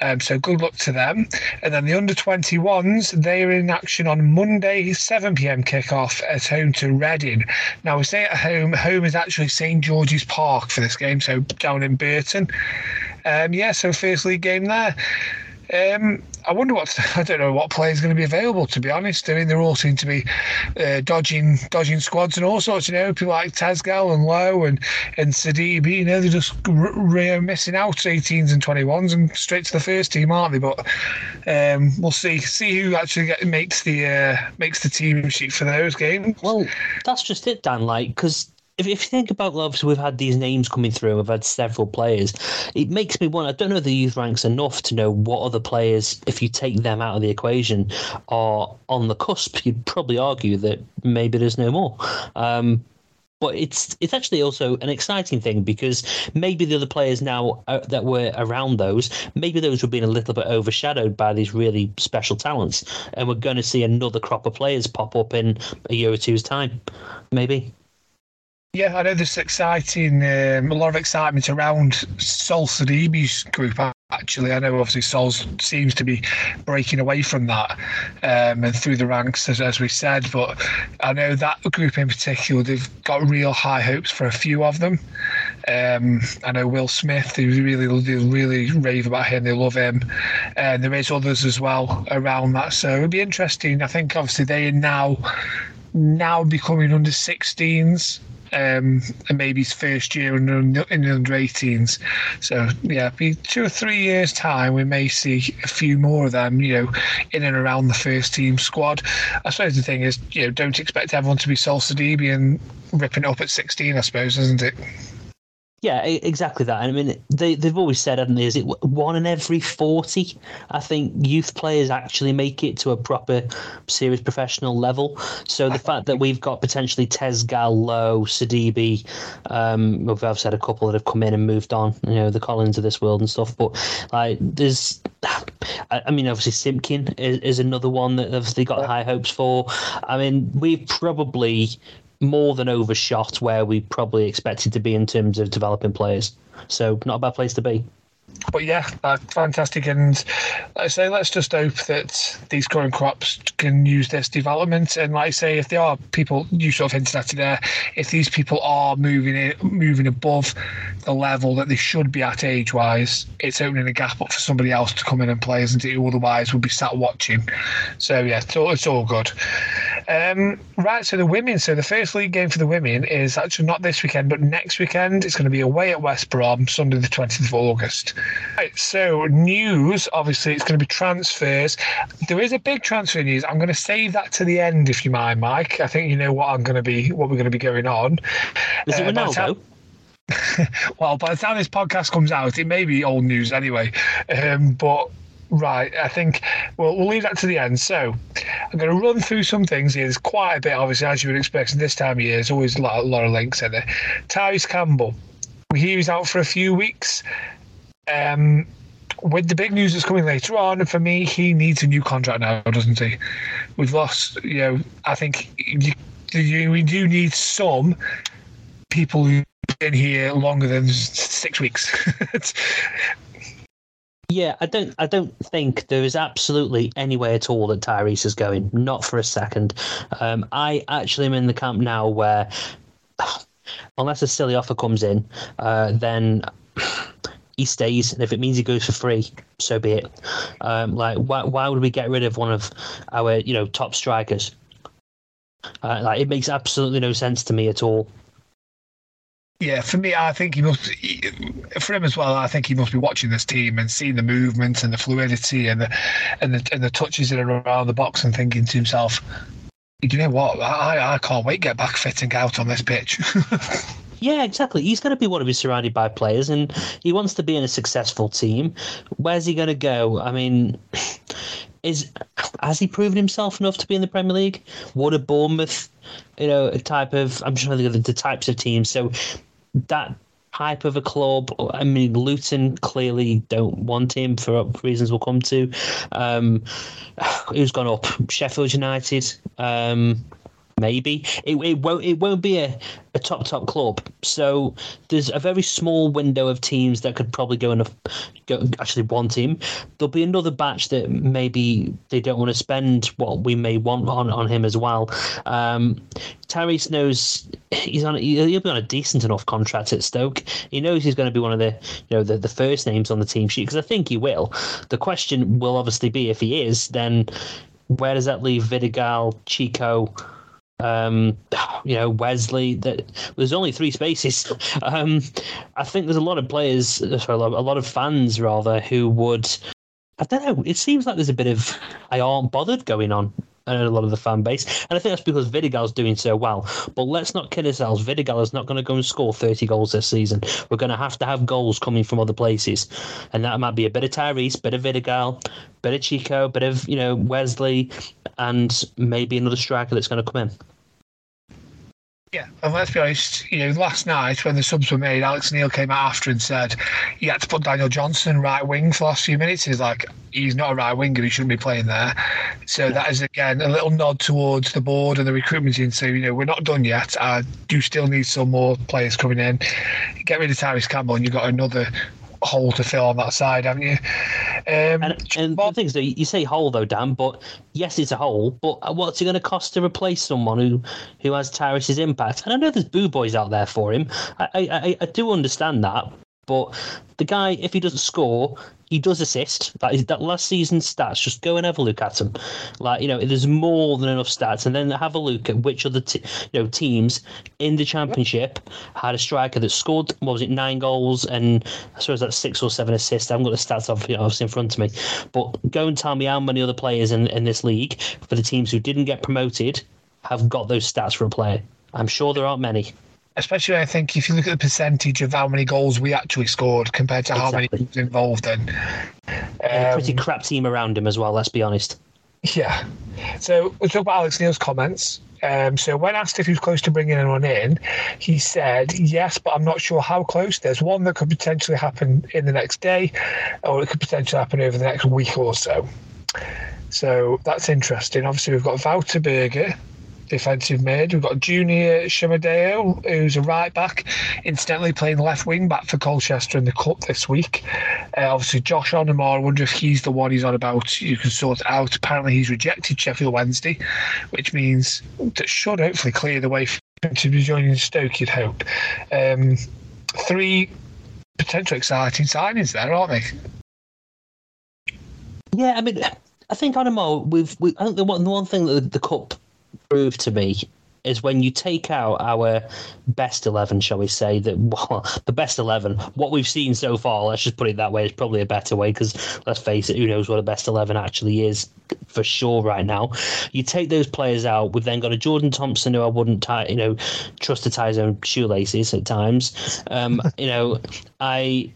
Um, so good luck to them. And then the under 21s they are in action on Monday 7 p.m. kickoff at home to Reading. Now we say at home. Home is actually St George's Park for this game, so down in Burton. Um, yeah, so first league game there. Um, I wonder what I don't know what players going to be available. To be honest, I mean they all seem to be uh, dodging dodging squads and all sorts. You know, people like Tezgel and Lowe and and Sidibe. You know, they're just r- missing out 18s and 21s and straight to the first team, aren't they? But um, we'll see see who actually get, makes the uh, makes the team sheet for those games. Well, that's just it, Dan. Like because if, if you think about obviously we've had these names coming through, we've had several players. It makes me want. I don't know the youth ranks enough to know what other players, if you take them out of the equation, are on the cusp. You'd probably argue that maybe there's no more. Um, but it's it's actually also an exciting thing because maybe the other players now uh, that were around those, maybe those were being a little bit overshadowed by these really special talents, and we're going to see another crop of players pop up in a year or two's time, maybe. Yeah, I know there's exciting, um, a lot of excitement around Sol Sidibe's group. Actually, I know obviously Sol seems to be breaking away from that um, and through the ranks, as, as we said. But I know that group in particular, they've got real high hopes for a few of them. Um, I know Will Smith, they really, they really rave about him. They love him. And there is others as well around that. So it'd be interesting. I think obviously they are now now becoming under 16s um, and maybe his first year in, in the under 18s. So yeah, be two or three years time, we may see a few more of them, you know, in and around the first team squad. I suppose the thing is, you know, don't expect everyone to be Sol Sidibe and ripping up at 16. I suppose, isn't it? Yeah, exactly that. I mean, they they've always said, haven't they? Is it one in every forty? I think youth players actually make it to a proper, serious professional level. So the fact that we've got potentially Tezgel, Lowe, Sidibe, um, we've said a couple that have come in and moved on. You know, the Collins of this world and stuff. But like, there's, I mean, obviously Simpkin is, is another one that obviously got high hopes for. I mean, we've probably more than overshot where we probably expected to be in terms of developing players. So not a bad place to be but yeah, uh, fantastic. And like I say, let's just hope that these current crops can use this development. And like I say, if there are people, you sort of hinted at it there, if these people are moving moving above the level that they should be at age wise, it's opening a gap up for somebody else to come in and play, isn't it? Who otherwise would be sat watching. So yeah, it's all, it's all good. Um, right, so the women, so the first league game for the women is actually not this weekend, but next weekend. It's going to be away at West Brom, Sunday the 20th of August. Right, so news, obviously, it's going to be transfers. There is a big transfer news. I'm going to save that to the end, if you mind, Mike. I think you know what I'm going to be, what we're going to be going on. Is it uh, Ronaldo? well, by the time this podcast comes out, it may be old news anyway. Um, but Right, I think we'll, we'll leave that to the end. So, I'm going to run through some things here. There's quite a bit, obviously, as you would expect. In this time of year, there's always a lot, a lot of links in there. Tyrese Campbell, hear he's out for a few weeks. Um, with the big news that's coming later on, for me, he needs a new contract now, doesn't he? We've lost, you know, I think you, you, we do need some people who've been here longer than six weeks. yeah, I don't, I don't think there is absolutely any way at all that Tyrese is going. Not for a second. Um, I actually am in the camp now where, unless a silly offer comes in, uh, then he stays, and if it means he goes for free, so be it. Um, like, why, why would we get rid of one of our, you know, top strikers? Uh, like, it makes absolutely no sense to me at all. Yeah, for me, I think he must. For him as well, I think he must be watching this team and seeing the movement and the fluidity and the and the and the touches that are around the box and thinking to himself, "You know what? I I can't wait to get back fitting out on this pitch." Yeah, exactly. He's going to be one of his surrounded by players, and he wants to be in a successful team. Where's he going to go? I mean, is has he proven himself enough to be in the Premier League? What a Bournemouth, you know, a type of I'm trying to think of the types of teams. So that type of a club. I mean, Luton clearly don't want him for reasons we'll come to. Um, who's gone up? Sheffield United. Um, maybe. It, it won't it won't be a, a top top club. So there's a very small window of teams that could probably go enough go actually want him there'll be another batch that maybe they don't want to spend what we may want on, on him as well. Um, Tyrese knows he's on he'll be on a decent enough contract at Stoke. He knows he's going to be one of the you know the, the first names on the team sheet because I think he will. The question will obviously be if he is then where does that leave Vidigal Chico um, you know, Wesley. That there's only three spaces. Um, I think there's a lot of players, sorry, a lot of fans rather, who would. I don't know. It seems like there's a bit of I aren't bothered going on and a lot of the fan base. And I think that's because Vidigal's doing so well. But let's not kid ourselves. Vidigal is not going to go and score 30 goals this season. We're going to have to have goals coming from other places. And that might be a bit of Tyrese, bit of Vidigal, bit of Chico, bit of, you know, Wesley, and maybe another striker that's going to come in. Yeah, and let's be honest, you know, last night when the subs were made, Alex Neil came out after and said he had to put Daniel Johnson right wing for the last few minutes. He's like, he's not a right winger, he shouldn't be playing there. So that is again a little nod towards the board and the recruitment team. So you know, we're not done yet. I do still need some more players coming in. Get rid of Tyrese Campbell, and you've got another hole to fill on that side, haven't you? Um, and and the thing is, you say hole though, Dan, but yes, it's a hole. But what's it going to cost to replace someone who who has Tyrese's impact? And I know there's boo boys out there for him. I I, I do understand that, but the guy, if he doesn't score, he does assist. That is that last season's stats. Just go and have a look at them. Like you know, there's more than enough stats, and then have a look at which other you know teams in the championship had a striker that scored. What was it, nine goals and I suppose that's six or seven assists. I haven't got the stats of you know, in front of me, but go and tell me how many other players in in this league for the teams who didn't get promoted have got those stats for a player. I'm sure there aren't many especially I think if you look at the percentage of how many goals we actually scored compared to exactly. how many was involved in. Um, a pretty crap team around him as well, let's be honest. Yeah. So we'll talk about Alex Neil's comments. Um, so when asked if he was close to bringing anyone in, he said, yes, but I'm not sure how close. There's one that could potentially happen in the next day, or it could potentially happen over the next week or so. So that's interesting. Obviously, we've got Wouter Burger, defensive mid. We've got Junior Tchamadeu, who's a right back, incidentally playing left wing back for Colchester in the Cup this week. Uh, obviously, Josh Onomah, I wonder if he's the one he's on about. You can sort out. Apparently, he's rejected Sheffield Wednesday, which means that should hopefully clear the way for him to be joining Stoke, you'd hope. Um, three potential exciting signings there, aren't they? Yeah, I mean, I think Onomah, we've, we, I think the one, the one thing that the, the Cup prove to me is when you take out our best 11, shall we say, that well, the best 11, what we've seen so far, let's just put it that way, is probably a better way because let's face it, who knows what a best 11 actually is for sure right now. You take those players out, we've then got a Jordan Thompson who I wouldn't tie, you know, trust to tie his own shoelaces at times. Um, you know, I.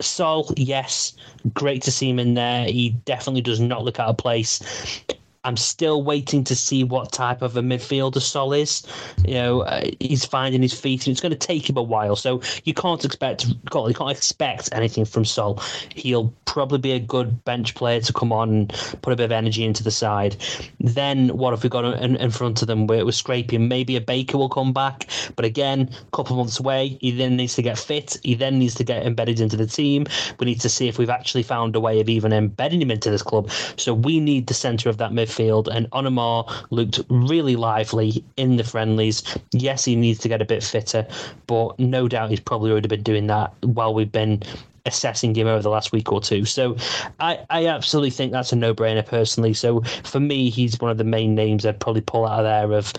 Sol, yes, great to see him in there. He definitely does not look out of place. I'm still waiting to see what type of a midfielder Sol is. You know, uh, he's finding his feet, and it's going to take him a while. So you can't expect, you can't expect anything from Sol. He'll probably be a good bench player to come on and put a bit of energy into the side. Then what have we got in, in front of them? We're, we're scraping. Maybe a Baker will come back, but again, a couple months away. He then needs to get fit. He then needs to get embedded into the team. We need to see if we've actually found a way of even embedding him into this club. So we need the centre of that midfield midfield, and Onomah looked really lively in the friendlies. Yes, he needs to get a bit fitter, but no doubt he's probably already been doing that while we've been assessing him over the last week or two. So I, I absolutely think that's a no brainer personally. So for me, he's one of the main names I'd probably pull out of there of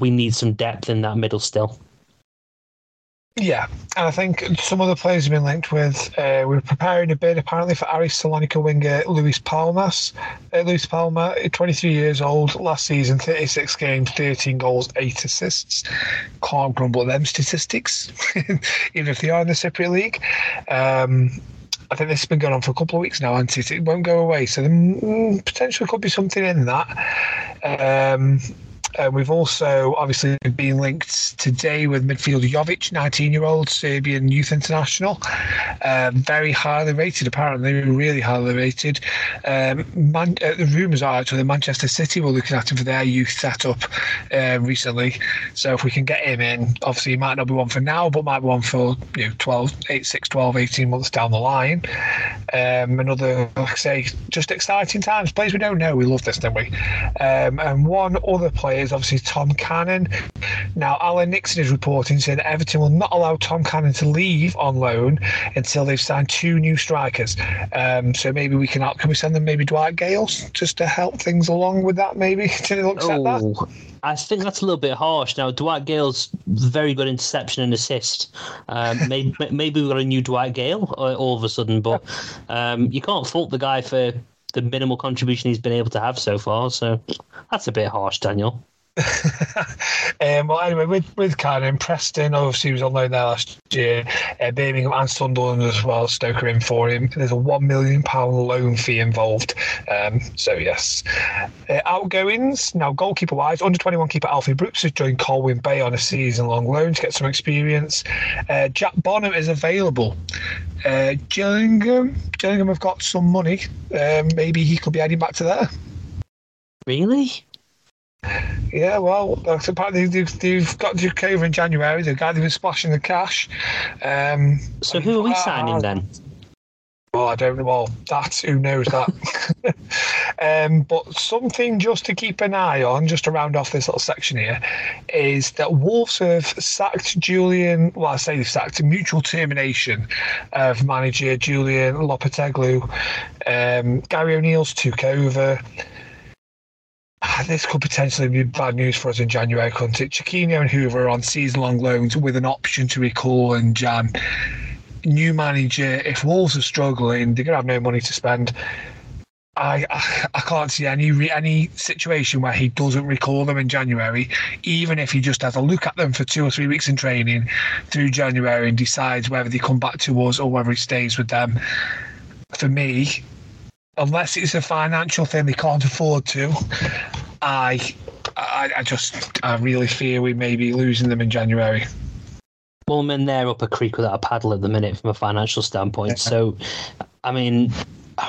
we need some depth in that middle still. Yeah, and I think some other players have been linked with. Uh, we're preparing a bid apparently for Aris Salonika winger Luis Palmas. Uh, Luis Palma, 23 years old, last season, 36 games, 13 goals, 8 assists. Can't grumble at them statistics, even if they are in the Cypriot League. Um, I think this has been going on for a couple of weeks now, and it? it won't go away. So there potentially could be something in that. Um, uh, we've also obviously been linked today with midfielder Jovic, 19 year old Serbian youth international. Uh, very highly rated, apparently, really highly rated. Um, Man- uh, the rumours are actually Manchester City were looking at him for their youth setup uh, recently. So if we can get him in, obviously, he might not be one for now, but might be one for you know, 12, 8, 6, 12, 18 months down the line. Um, another, like I say, just exciting times. Players we don't know, we love this, don't we? Um, and one other player is obviously Tom Cannon. Now, Alan Nixon is reporting saying that Everton will not allow Tom Cannon to leave on loan until they've signed two new strikers. Um, so maybe we can can we send them maybe Dwight Gayle just to help things along with that? Maybe to look at that. Oh, I think that's a little bit harsh. Now, Dwight Gayle's very good interception and assist. Um, maybe, maybe we've got a new Dwight Gayle uh, all of a sudden, but um, you can't fault the guy for the minimal contribution he's been able to have so far. So that's a bit harsh, Daniel. um, well, anyway, with with Cannon, Preston obviously he was on loan there last year. Uh, Birmingham and Sunderland as well. Stoker in for him. There's a one million pound loan fee involved. Um, so yes, uh, outgoings now goalkeeper wise, under 21 keeper Alfie Brooks has joined Colwyn Bay on a season long loan to get some experience. Uh, Jack Bonham is available. Uh, Gillingham, Gillingham have got some money. Um, maybe he could be adding back to there. Really? Yeah, well, apparently they've, they've got Duke over in January. The guy they've splashing the cash. Um, so who are we signing then? Well, I don't know. Well, that who knows that. um, but something just to keep an eye on, just to round off this little section here, is that Wolves have sacked Julian. Well, I say they've sacked a mutual termination of manager Julian Lopetegui. Um, Gary O'Neill's took over. Ah, this could potentially be bad news for us in January, couldn't it? Chiquinho and Hoever are on season-long loans with an option to recall and Jan new manager, if Wolves are struggling, they're going to have no money to spend. I, I, I can't see any any situation where he doesn't recall them in January, even if he just has a look at them for two or three weeks in training through January and decides whether they come back to us or whether he stays with them. For me, unless it's a financial thing they can't afford to, I I, I just I really fear we may be losing them in January. Well, I mean, they're up a creek without a paddle at the minute from a financial standpoint. Yeah. So, I mean,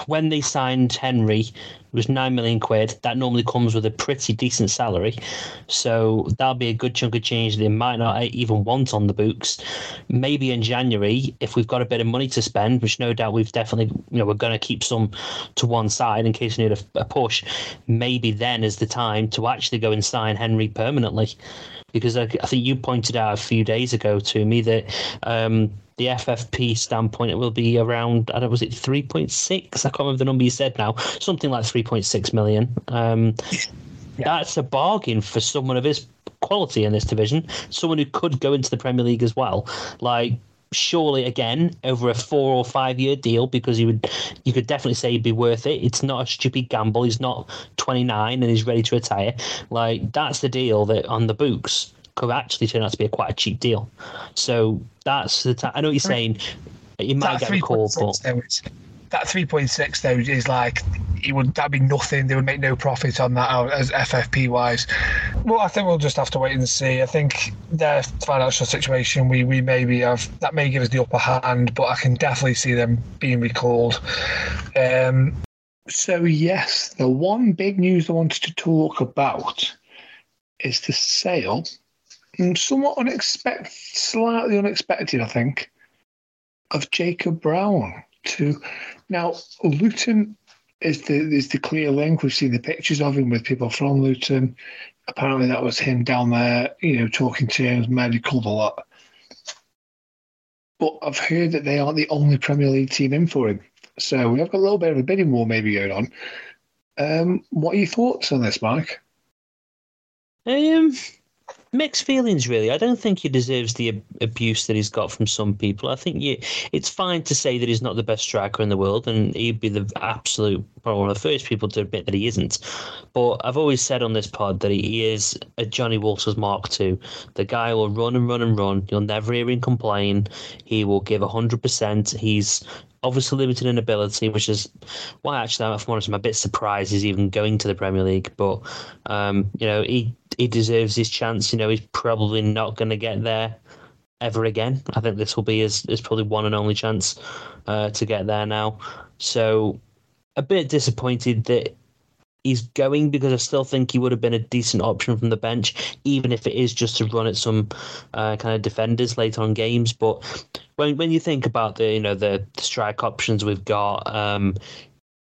when they signed Henry, it was nine million quid. That normally comes with a pretty decent salary, so that'll be a good chunk of change they might not even want on the books. Maybe in January, if we've got a bit of money to spend, which no doubt we've definitely, you know, we're going to keep some to one side in case we need a, a push. Maybe then is the time to actually go and sign Henry permanently because I, I, think you pointed out a few days ago to me that um, the FFP standpoint it will be around I don't was it three point six? I can't remember the number you said now. Something like three point six million. Um, yeah. That's a bargain for someone of his quality in this division. Someone who could go into the Premier League as well. Like surely again over a four or five year deal because you would you could definitely say he'd be worth it. It's not a stupid gamble. He's not 29 and he's ready to retire. Like that's the deal that on the books could actually turn out to be a quite a cheap deal. So that's the time. I know what you're saying. You might get a call, but that 3.6 though is like it would that'd be nothing. They would make no profit on that as FFP wise. Well, I think we'll just have to wait and see. I think their financial situation, we we maybe have that may give us the upper hand, but I can definitely see them being recalled. Um, so yes, the one big news I wanted to talk about is the sale, somewhat unexpected, slightly unexpected, I think, of Jacob Brown to now Luton is the is the clear link. We've seen the pictures of him with people from Luton. Apparently, that was him down there, you know, talking to him, medical a lot. But I've heard that they aren't the only Premier League team in for him. So we have got a little bit of a bidding war maybe going on. Um, what are your thoughts on this, Mike? Um, mixed feelings really. I don't think he deserves the abuse that he's got from some people. I think you, it's fine to say that he's not the best striker in the world and he'd be the absolute probably one of the first people to admit that he isn't. But i've always said on this pod that he is a johnny walters mark II the guy will run and run and run. You'll never hear him complain. He will give 100% he's obviously limited in ability, which is why actually, if I'm honest, I'm a bit surprised he's even going to the Premier League. But um, you know, he he deserves his chance. You know, he's probably not going to get there ever again. I think this will be his, his probably one and only chance uh, to get there now. So a bit disappointed that he's going because I still think he would have been a decent option from the bench, even if it is just to run at some uh, kind of defenders late on games. But when when you think about the you know the, strike options we've got, um,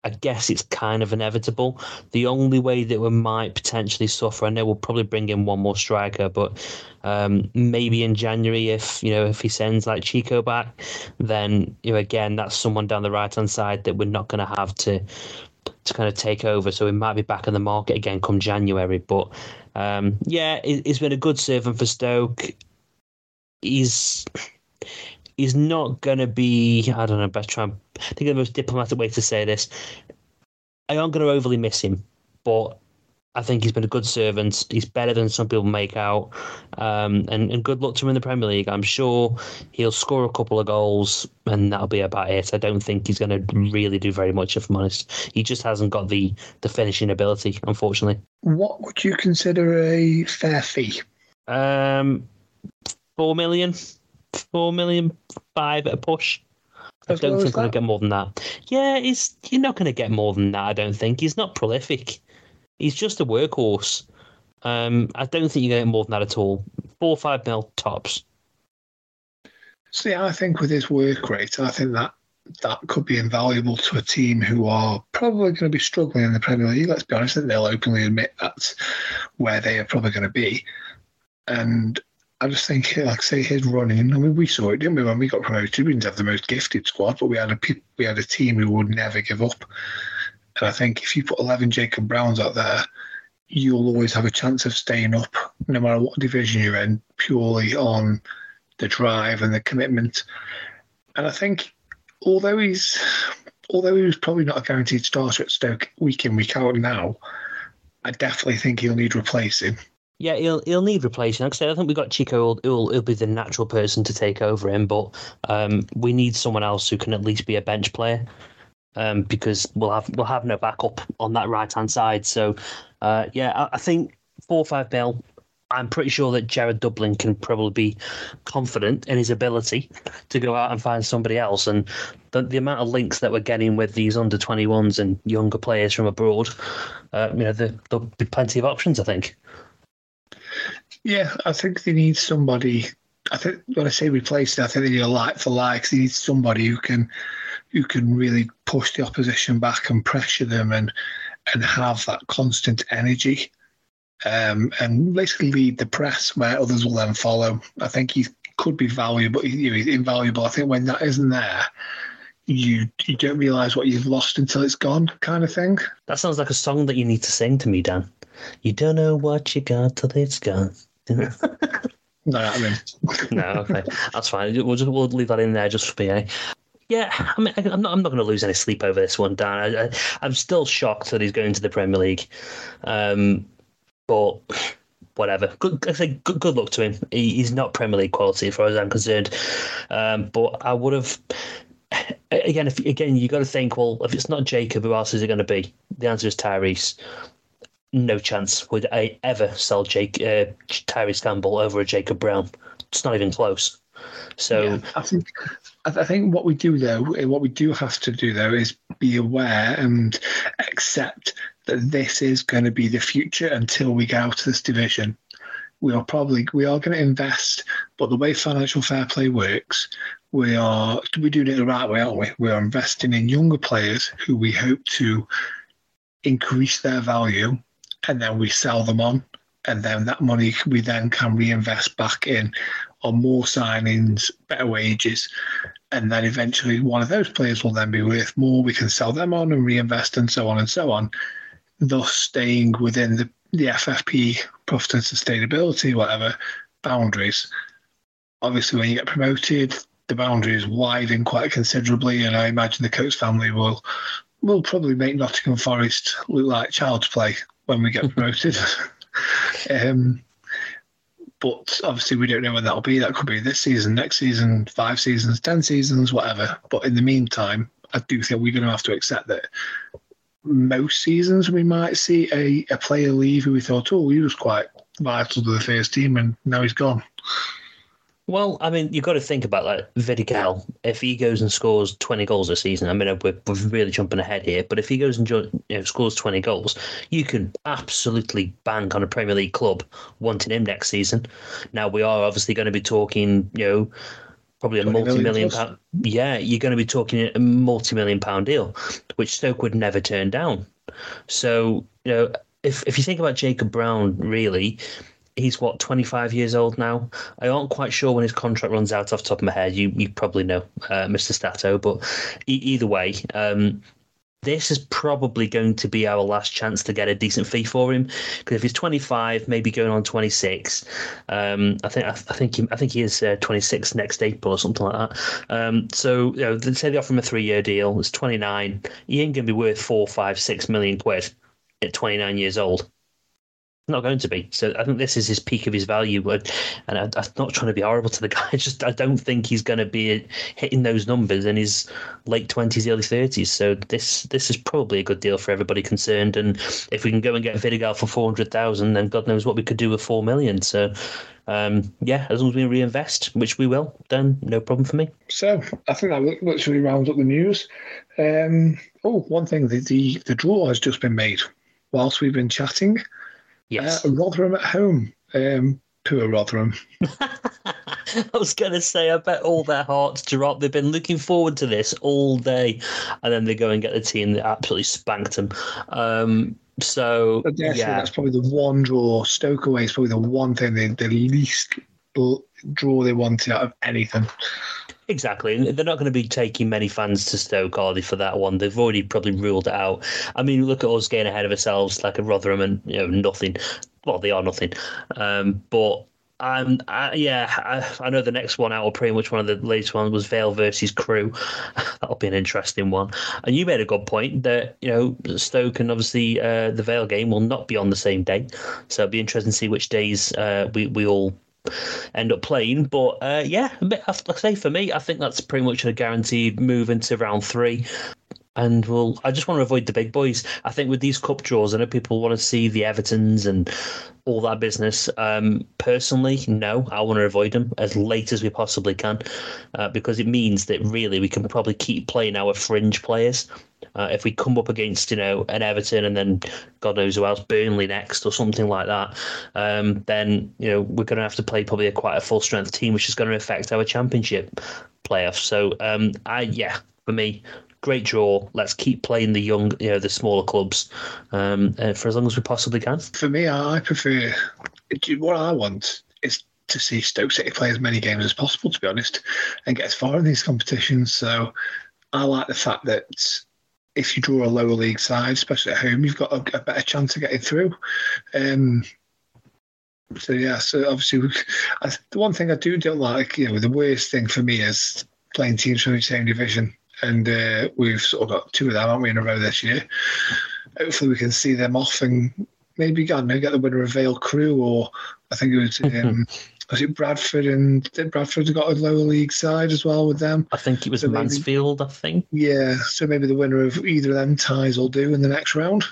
I guess it's kind of inevitable. The only way that we might potentially suffer, I know we'll probably bring in one more striker, but um, maybe in January, if you know if he sends like Chico back, then you know again that's someone down the right hand side that we're not going to have to to kind of take over. So he might be back in the market again come January. But um, yeah, he's been a good servant for Stoke. He's he's not going to be. I don't know. Best try. I think the most diplomatic way to say this. I aren't going to overly miss him, but I think he's been a good servant. He's better than some people make out. Um, and, and good luck to him in the Premier League. I'm sure he'll score a couple of goals, and that'll be about it. I don't think he's going to really do very much, if I'm honest. He just hasn't got the, the finishing ability, unfortunately. What would you consider a fair fee? Um, four million, four million five at a push. I don't think we're going to get more than that. Yeah, he's, you're not going to get more than that, I don't think. He's not prolific he's just a workhorse. Um, I don't think you're getting more than that at all. Four or five mil tops. See, I think with his work rate, I think that that could be invaluable to a team who are probably going to be struggling in the Premier League. Let's be honest, they'll openly admit that's where they are probably going to be. And I just think, like say, his running. I mean, we saw it, didn't we? When we got promoted, we didn't have the most gifted squad, but we had a we had a team who would never give up. And I think if you put eleven Jacob Browns out there, you'll always have a chance of staying up, no matter what division you're in, purely on the drive and the commitment. And I think, although he's although he was probably not a guaranteed starter at Stoke week in week out now, I definitely think he'll need replacing. Yeah, he'll he'll need replacing. Like I said, I think we've got Chico. Who'll, who'll be the natural person to take over him, but um, we need someone else who can at least be a bench player. Um, because we'll have we'll have no backup on that right hand side. So, uh, yeah, I, I think four five mil. I'm pretty sure that Jared Dublin can probably be confident in his ability to go out and find somebody else. And the, the amount of links that we're getting with these under 21s and younger players from abroad, uh, you know, there, there'll be plenty of options. I think. Yeah, I think they need somebody. I think when I say replace, I think they need a like for likes. They need somebody who can who can really push the opposition back and pressure them and and have that constant energy um, and basically lead the press where others will then follow. I think he could be valuable, he's invaluable. I think when that isn't there, you you don't realise what you've lost until it's gone, kind of thing. That sounds like a song that you need to sing to me, Dan. You don't know what you got till it's gone. no, I mean, no, okay, that's fine. We'll just we'll leave that in there just for me. Eh? Yeah, I mean, I'm not. I'm not going to lose any sleep over this one, Dan. I, am still shocked that he's going to the Premier League, um, but whatever. Good, I say good, good luck to him. He, he's not Premier League quality, as far as I'm concerned. Um, but I would have. Again, if again, you got to think. Well, if it's not Jacob, who else is it going to be? The answer is Tyrese no chance would I ever sell Jake uh, Tyrese Campbell over a Jacob Brown. It's not even close. So yeah, I think I think what we do though, what we do have to do though, is be aware and accept that this is going to be the future until we get out of this division. We are probably we are going to invest, but the way financial fair play works, we are we're doing it the right way, aren't we? We are investing in younger players who we hope to increase their value and then we sell them on, and then that money we then can reinvest back in on more signings, better wages, and then eventually one of those players will then be worth more. We can sell them on and reinvest, and so on and so on, thus staying within the the FFP profit and sustainability, whatever boundaries. Obviously, when you get promoted, the boundaries widen quite considerably, and I imagine the Coates family will will probably make Nottingham Forest look like child's play when we get promoted. um, but obviously, we don't know when that'll be. That could be this season, next season, five seasons, ten seasons, whatever. But in the meantime, I do think we're going to have to accept that most seasons we might see a, a player leave who we thought, oh, he was quite vital to the first team, and now he's gone. Well, I mean, you've got to think about that. Vidigal. If he goes and scores 20 goals a season, I mean, we're, we're really jumping ahead here, but if he goes and you know, scores 20 goals, you can absolutely bank on a Premier League club wanting him next season. Now, we are obviously going to be talking, you know, probably a multi million pound. Yeah, you're going to be talking a multi million pound deal, which Stoke would never turn down. So, you know, if, if you think about Jacob Brown, really, he's what 25 years old now. I aren't quite sure when his contract runs out off the top of my head. You you probably know, uh, Mr. Stato. But e- either way, um, this is probably going to be our last chance to get a decent fee for him. Because if he's 25, maybe going on 26, um, I think I, I, think he, I think he is uh, 26 next April or something like that. Um, so you know, they say they offer him a three-year deal. It's 29. He ain't going to be worth four, five, six million quid at 29 years old not going to be. So I think this is his peak of his value. And I, am not trying to be horrible to the guy. I just I don't think he's going to be hitting those numbers in his late twenties, early thirties. So this this is probably a good deal for everybody concerned. And if we can go and get Vidigal for four hundred thousand, then God knows what we could do with four million. So. Um, yeah, as long as we reinvest, which we will, then no problem for me. So I think that literally rounds up the news. Um, oh, one thing: the, the the draw has just been made whilst we've been chatting. Yes. Uh, Rotherham at home. Um, poor Rotherham. I was going to say, I bet all their hearts drop. They've been looking forward to this all day, and then they go and get the team that absolutely spanked them. Um, so, yeah, that's probably the one draw. Stoke away is probably the one thing they the least draw they wanted out of anything. Exactly. They're not going to be taking many fans to Stoke, are they, for that one? They've already probably ruled it out. I mean, look at us getting ahead of ourselves like a Rotherham and, you know, nothing. Well, they are nothing. Um, but. Um, I, yeah, I, I know the next one out, or pretty much one of the latest ones, was Vale versus Crewe. That'll be an interesting one. And you made a good point that you know Stoke and obviously uh, the Vale game will not be on the same day, so it'll be interesting to see which days uh, we we all end up playing. But uh, yeah, I say, for me, I think that's pretty much a guaranteed move into round three. And we'll, I just want to avoid the big boys. I think with these cup draws, I know people want to see the Evertons and all that business. Um, personally, no, I want to avoid them as late as we possibly can uh, because it means that really we can probably keep playing our fringe players. Uh, if we come up against, you know, an Everton and then God knows who else, Burnley next or something like that, um, then you know we're going to have to play probably a quite a full strength team, which is going to affect our championship playoffs. So, um, I yeah, for me, great draw. Let's keep playing the young, you know, the smaller clubs um, uh, for as long as we possibly can. For me, I prefer what I want is to see Stoke City play as many games as possible, to be honest, and get as far in these competitions. So I like the fact that if you draw a lower league side, especially at home, you've got a, a better chance of getting through. Um, so yeah, so obviously, we- I, the one thing I do don't like, you know, the worst thing for me is playing teams from the same division, and uh, we've sort of got two of them, haven't we, in a row this year. Hopefully, we can see them off and maybe I don't get the winner of Vale Crewe, or I think it was um, was it Bradford and did Bradford got a lower league side as well with them. I think it was So maybe- Mansfield. I think. Yeah, so maybe the winner of either of them ties will do in the next round.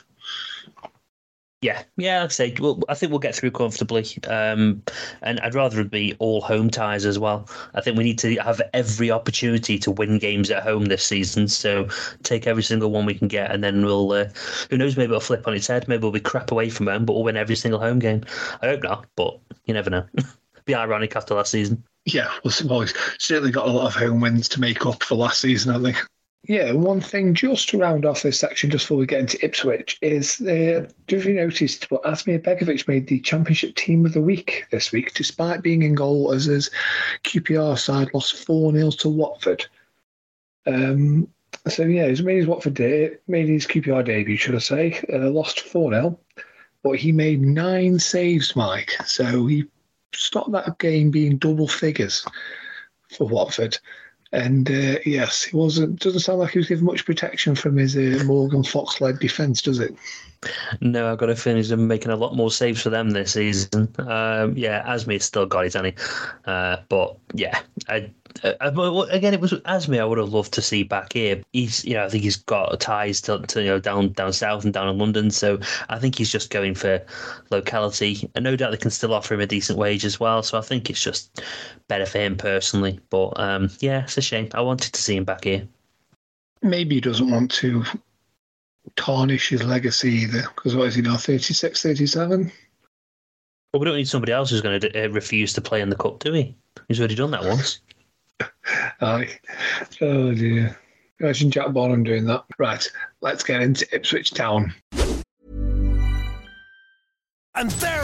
Yeah, yeah. Like I say, well, I think we'll get through comfortably, um, and I'd rather it be all home ties as well. I think we need to have every opportunity to win games at home this season. So take every single one we can get, and then we'll. Uh, who knows? Maybe it'll flip on its head. Maybe we'll be crap away from home, but we'll win every single home game. I hope not, but you never know. be ironic after last season. Yeah, well, well, certainly got a lot of home wins to make up for last season, I think. Yeah, one thing just to round off this section, just before we get into Ipswich, is uh, have you noticed? But Asmir Begovic made the Championship Team of the Week this week, despite being in goal as his QPR side lost 4 0 to Watford. Um, so, yeah, he's made his Watford day, made his QPR debut, should I say, uh, lost 4 0, but he made nine saves, Mike. So he stopped that game being double figures for Watford. And uh, yes, it wasn't. Doesn't sound like he was given much protection from his uh, Morgan Fox-led defence, does it? No, I've got a feeling he's been making a lot more saves for them this season. Um, yeah, Asmi's still got it, hasn't? Uh, but yeah, I, again, it was Asmi. I would have loved to see back here. He's, you know, I think he's got ties to, to you know down down south and down in London, so I think he's just going for locality. And no doubt they can still offer him a decent wage as well. So I think it's just better for him personally. But um, yeah, it's a shame. I wanted to see him back here. Maybe he doesn't want to tarnish his legacy either, because what is he now, 36, 37? But we don't need somebody else who's going to uh, refuse to play in the cup, do we? He's already done that once. Aye. Oh dear. Imagine Jack Bonham doing that. Right, let's get into Ipswich Town. And there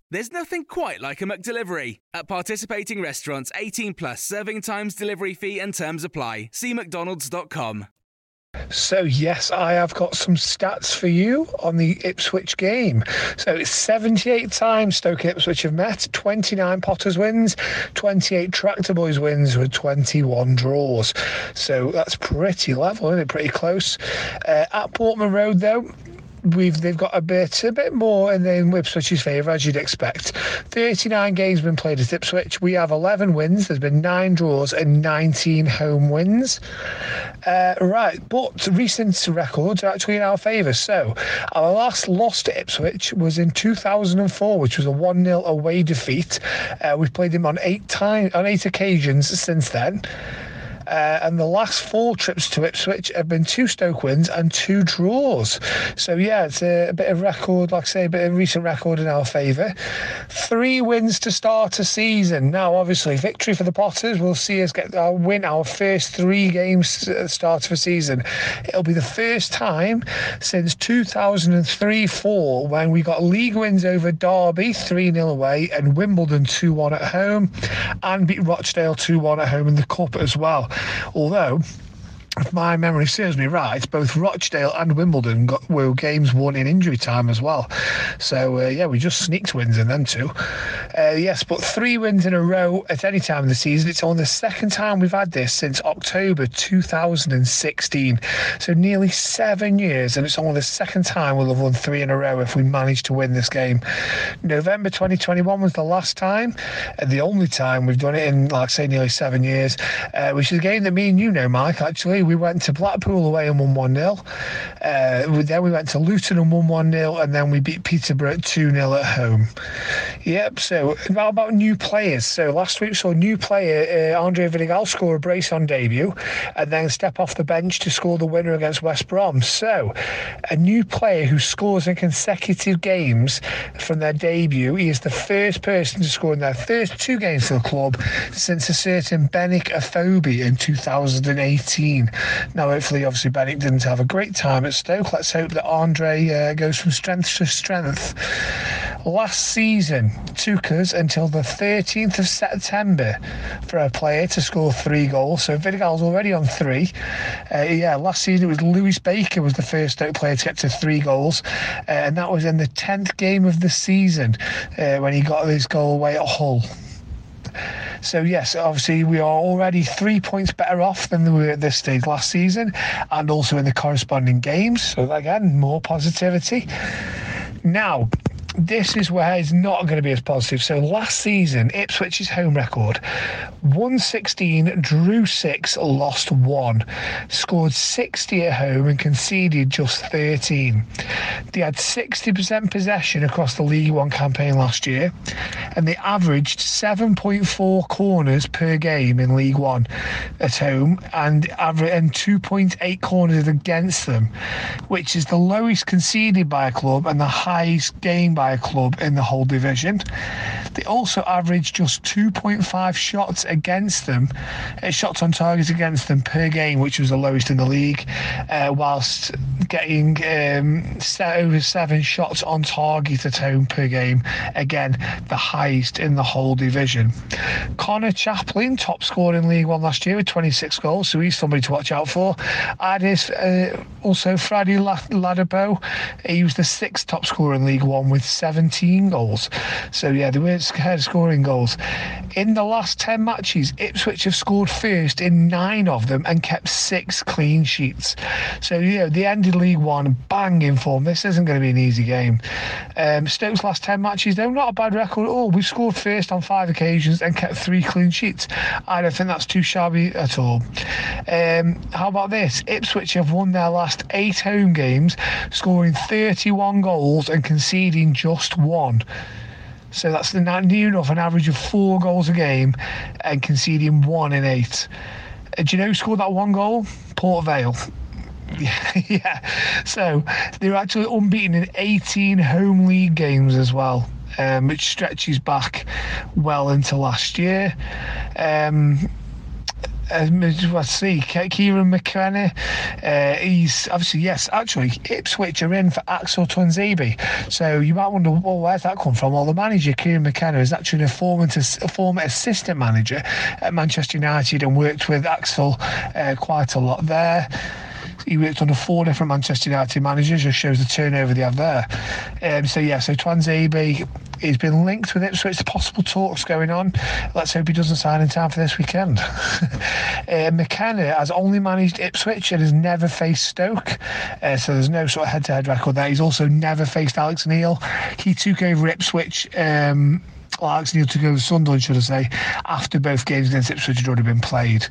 There's nothing quite like a McDelivery. At participating restaurants, 18 plus serving times, delivery fee, and terms apply. See McDonald's.com. So, yes, I have got some stats for you on the Ipswich game. So, it's 78 times Stoke Ipswich have met, 29 Potters wins, 28 Tractor Boys wins with 21 draws. So, that's pretty level, isn't it? Pretty close. Uh, at Portman Road, though, we've they've got a bit a bit more in, in Ipswich's favour as you'd expect. 39 games been played at Ipswich. We have 11 wins. There's been nine draws and 19 home wins. Uh, right, but recent records are actually in our favour. So our last loss to Ipswich was in 2004, which was a 1 0 away defeat. Uh, we've played them on eight time on eight occasions since then. Uh, and the last four trips to Ipswich have been two Stoke wins and two draws. So, yeah, it's a, a bit of record, like I say, a bit of recent record in our favour. Three wins to start a season. Now, obviously, victory for the Potters will see us get our win our first three games at the start of a season. It'll be the first time since 2003 4 when we got league wins over Derby 3 0 away and Wimbledon 2 1 at home and beat Rochdale 2 1 at home in the Cup as well. Although if my memory serves me right, both Rochdale and Wimbledon got were games won in injury time as well. So uh, yeah, we just sneaked wins in them too. Uh, yes, but three wins in a row at any time of the season. It's only the second time we've had this since October 2016. So nearly seven years, and it's only the second time we'll have won three in a row if we manage to win this game. November 2021 was the last time, and the only time we've done it in, like say, nearly seven years. Uh, which is a game that me and you know, Mike. Actually, we went to Blackpool away and won 1 0. Uh, then we went to Luton and won 1 0, and then we beat Peterborough 2 0 at home. Yep, so about, about new players. So last week saw a new player, uh, Andre Vidigal, score a brace on debut, and then step off the bench to score the winner against West Brom. So a new player who scores in consecutive games from their debut. He is the first person to score in their first two games for the club since a certain Benik Afobe in 2018. Now, hopefully, obviously, Benik didn't have a great time at Stoke. Let's hope that Andre uh, goes from strength to strength. Last season took us until the 13th of September for a player to score three goals. So Vidigal's already on three. Uh, yeah, last season it was Lewis Baker was the first Stoke player to get to three goals, uh, and that was in the 10th game of the season uh, when he got his goal away at Hull. So yes, obviously we are already three points better off than we were at this stage last season, and also in the corresponding games. So again, more positivity. Now, this is where it's not going to be as positive. So last season, Ipswich's home record 116, drew six, lost one, scored 60 at home and conceded just 13. They had 60% possession across the League One campaign last year, and they averaged 7.4 corners per game in League One at home and average and 2.8 corners against them, which is the lowest conceded by a club and the highest gained by a club in the whole division. They also averaged just 2.5 shots against them, uh, shots on target against them per game, which was the lowest in the league, uh, whilst getting um, over seven shots on target at home per game. Again, the highest in the whole division. Connor Chaplin, top scorer in League One last year with 26 goals, so he's somebody to watch out for. Addis, uh, also Freddie Ladapo, he was the sixth top scorer in League One with 17 goals. So yeah, they were scoring goals. In the last 10 matches, Ipswich have scored first in nine of them and kept six clean sheets. So, you know, they ended League One bang in form. This isn't going to be an easy game. Um, Stoke's last 10 matches, though, not a bad record at all. We've scored first on five occasions and kept three clean sheets. I don't think that's too shabby at all. Um, how about this? Ipswich have won their last eight home games, scoring 31 goals and conceding just one. So that's the near enough an average of four goals a game and conceding one in eight. Uh, do you know who scored that one goal? Port Vale. yeah. So they're actually unbeaten in 18 home league games as well. Um, which stretches back well into last year. Um, let's see, Kieran McKenna. Uh, he's obviously yes, actually Ipswich are in for Axel Tuanzebe. So you might wonder, well, where's that come from? Well, the manager Kieran McKenna is actually a former a former assistant manager at Manchester United and worked with Axel uh, quite a lot there. He worked under four different Manchester United managers, just shows the turnover they have there. Um, so, yeah, so Tuanzebe he's been linked with it, Ipswich. The possible talks going on. Let's hope he doesn't sign in time for this weekend. uh, McKenna has only managed Ipswich and has never faced Stoke, uh, so there's no sort of head-to-head record there. He's also never faced Alex Neil. He took over Ipswich. Um, Alex Neil to go to Sunderland, should I say, after both games against Ipswich had already been played.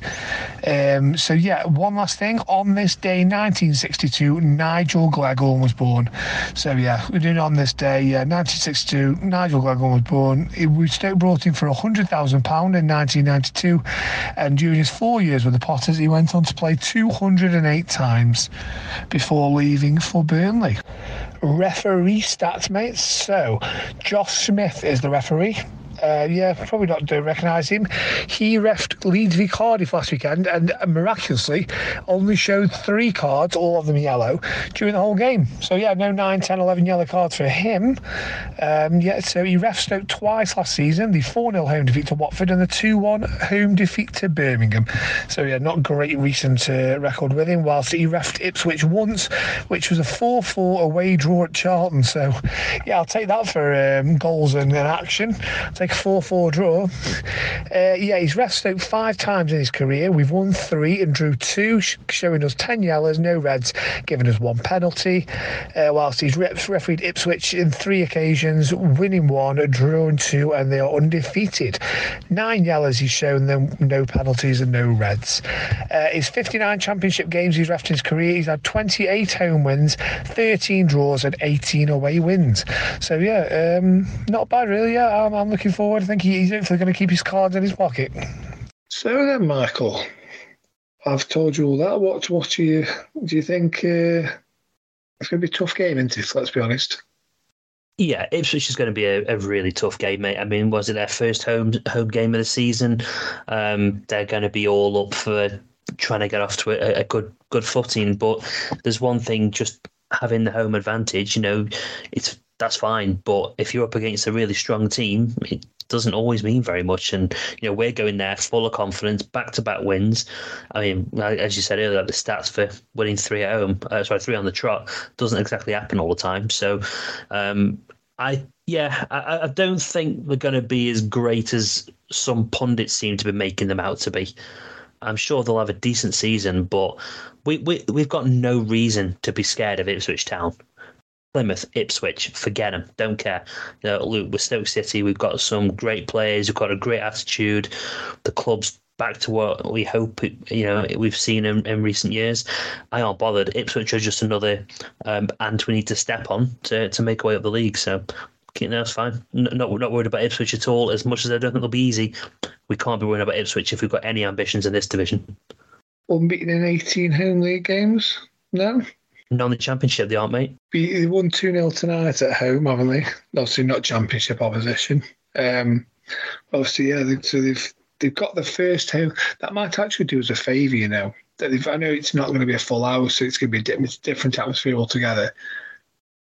Um, so, yeah, one last thing. On this day, 1962, Nigel Gleghorn was born. So, yeah, we're doing it on this day, yeah, 1962, Nigel Gleghorn was born. We Stoke brought him for £100,000 in 1992, and during his four years with the Potters, he went on to play 208 times before leaving for Burnley referee stats, mate. So, Josh Smith is the referee. Uh, yeah, probably not do recognise him. He refed Leeds v Cardiff last weekend and miraculously only showed three cards, all of them yellow, during the whole game. So, yeah, no 9, 10, 11 yellow cards for him. Um, yeah, so he refed Stoke twice last season the 4 0 home defeat to Watford and the 2 1 home defeat to Birmingham. So, yeah, not great recent uh, record with him, whilst he refed Ipswich once, which was a 4 4 away draw at Charlton. So, yeah, I'll take that for um, goals and, and action. I'll take 4 4 draw. Uh, yeah, he's ref Stoke five times in his career. We've won three and drew two, showing us 10 yellows, no reds, giving us one penalty. Uh, whilst he's ref- refereed Ipswich in three occasions, winning one, drawing two, and they are undefeated. Nine yellows he's shown them, no penalties and no reds. Uh, his 59 championship games he's refed in his career, he's had 28 home wins, 13 draws, and 18 away wins. So, yeah, um, not bad, really. Yeah, I'm, I'm looking forward forward. I think he's hopefully going to keep his cards in his pocket. So then, Michael, I've told you all that. What what do you do? You think uh, it's going to be a tough game, isn't it? Let's be honest. Yeah, Ipswich is going to be a, a, really tough game, mate. I mean, was it their first home home game of the season? Um, they're going to be all up for trying to get off to a, a good good footing. But there's one thing: just having the home advantage. You know, it's that's fine. But if you're up against a really strong team, it doesn't always mean very much. And you know, we're going there full of confidence, back to back wins. I mean, as you said earlier, the stats for winning three at home, uh, sorry, three on the trot, doesn't exactly happen all the time. So, um, I yeah, I, I don't think they're going to be as great as some pundits seem to be making them out to be. I'm sure they'll have a decent season, but we, we we've got no reason to be scared of Ipswich Town. Plymouth, Ipswich, forget them. Don't care. You know, look, with Stoke City, we've got some great players. We've got a great attitude. The club's back to what we hope. You know, we've seen in, in recent years. I aren't bothered. Ipswich are just another um, ant we need to step on to to make our way up the league. So. You know, it's fine. Not not worried about Ipswich at all. As much as I don't think it'll be easy, we can't be worried about Ipswich if we've got any ambitions in this division. Unbeaten in 18 home league games? No? Non the championship, they aren't, mate. They won 2 0 tonight at home, haven't they? Obviously, not championship opposition. Um, obviously, yeah, they, so they've they've got the first home. That might actually do us a favour, you know. That I know it's not going to be a full house, so it's going to be a different atmosphere altogether.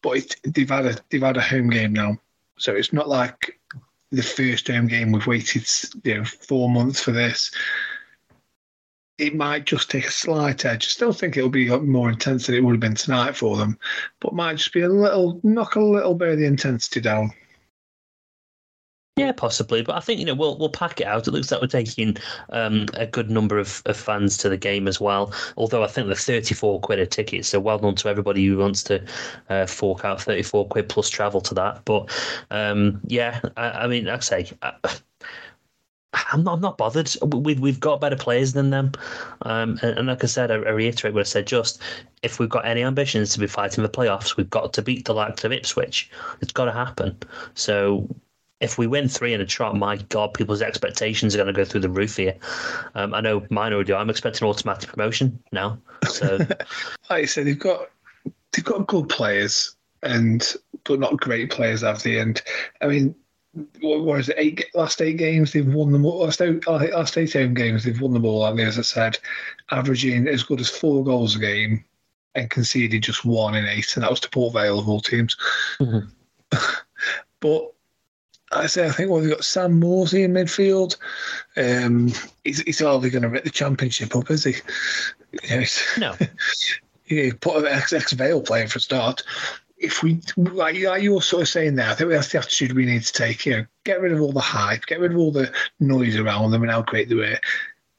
But it, they've had a they've had a home game now, so it's not like the first home game. We've waited, you know, four months for this it might just take a slight edge. I still think it'll be more intense than it would have been tonight for them, but might just be a little knock a little bit of the intensity down. Yeah, possibly, but I think you know we'll we'll pack it out. It looks like we're taking um, a good number of, of fans to the game as well. Although I think the thirty four quid a ticket, so well done to everybody who wants to uh, fork out thirty four quid plus travel to that. But um, yeah, I, I mean, I'd say. I, I'm not, I'm not bothered. We've we've got better players than them, um, and, and, like I said, I, I, reiterate what I said. Just if we've got any ambitions to be fighting the playoffs, we've got to beat the likes of Ipswich. It's got to happen. So if we win three in a trot, my God, people's expectations are going to go through the roof here. Um, I know mine already. I'm expecting automatic promotion now. So, like I said, they've got they've got good players, and but not great players. Have they? And I mean, what was it? Eight last eight games they've won them all. Last eight, last eight home games they've won them all. Like as I said, averaging as good as four goals a game, and conceded just one in eight, and that was to Port Vale of all teams. Mm-hmm. but I say I think well, we've got Sam Morsy in midfield. Um, he's, he's hardly going to rip the championship up, is he? You know, no. you put an ex Vale playing for a start. If we, like, like you were sort of saying there, I think that's the attitude we need to take. You know, get rid of all the hype, get rid of all the noise around them, and how great they were.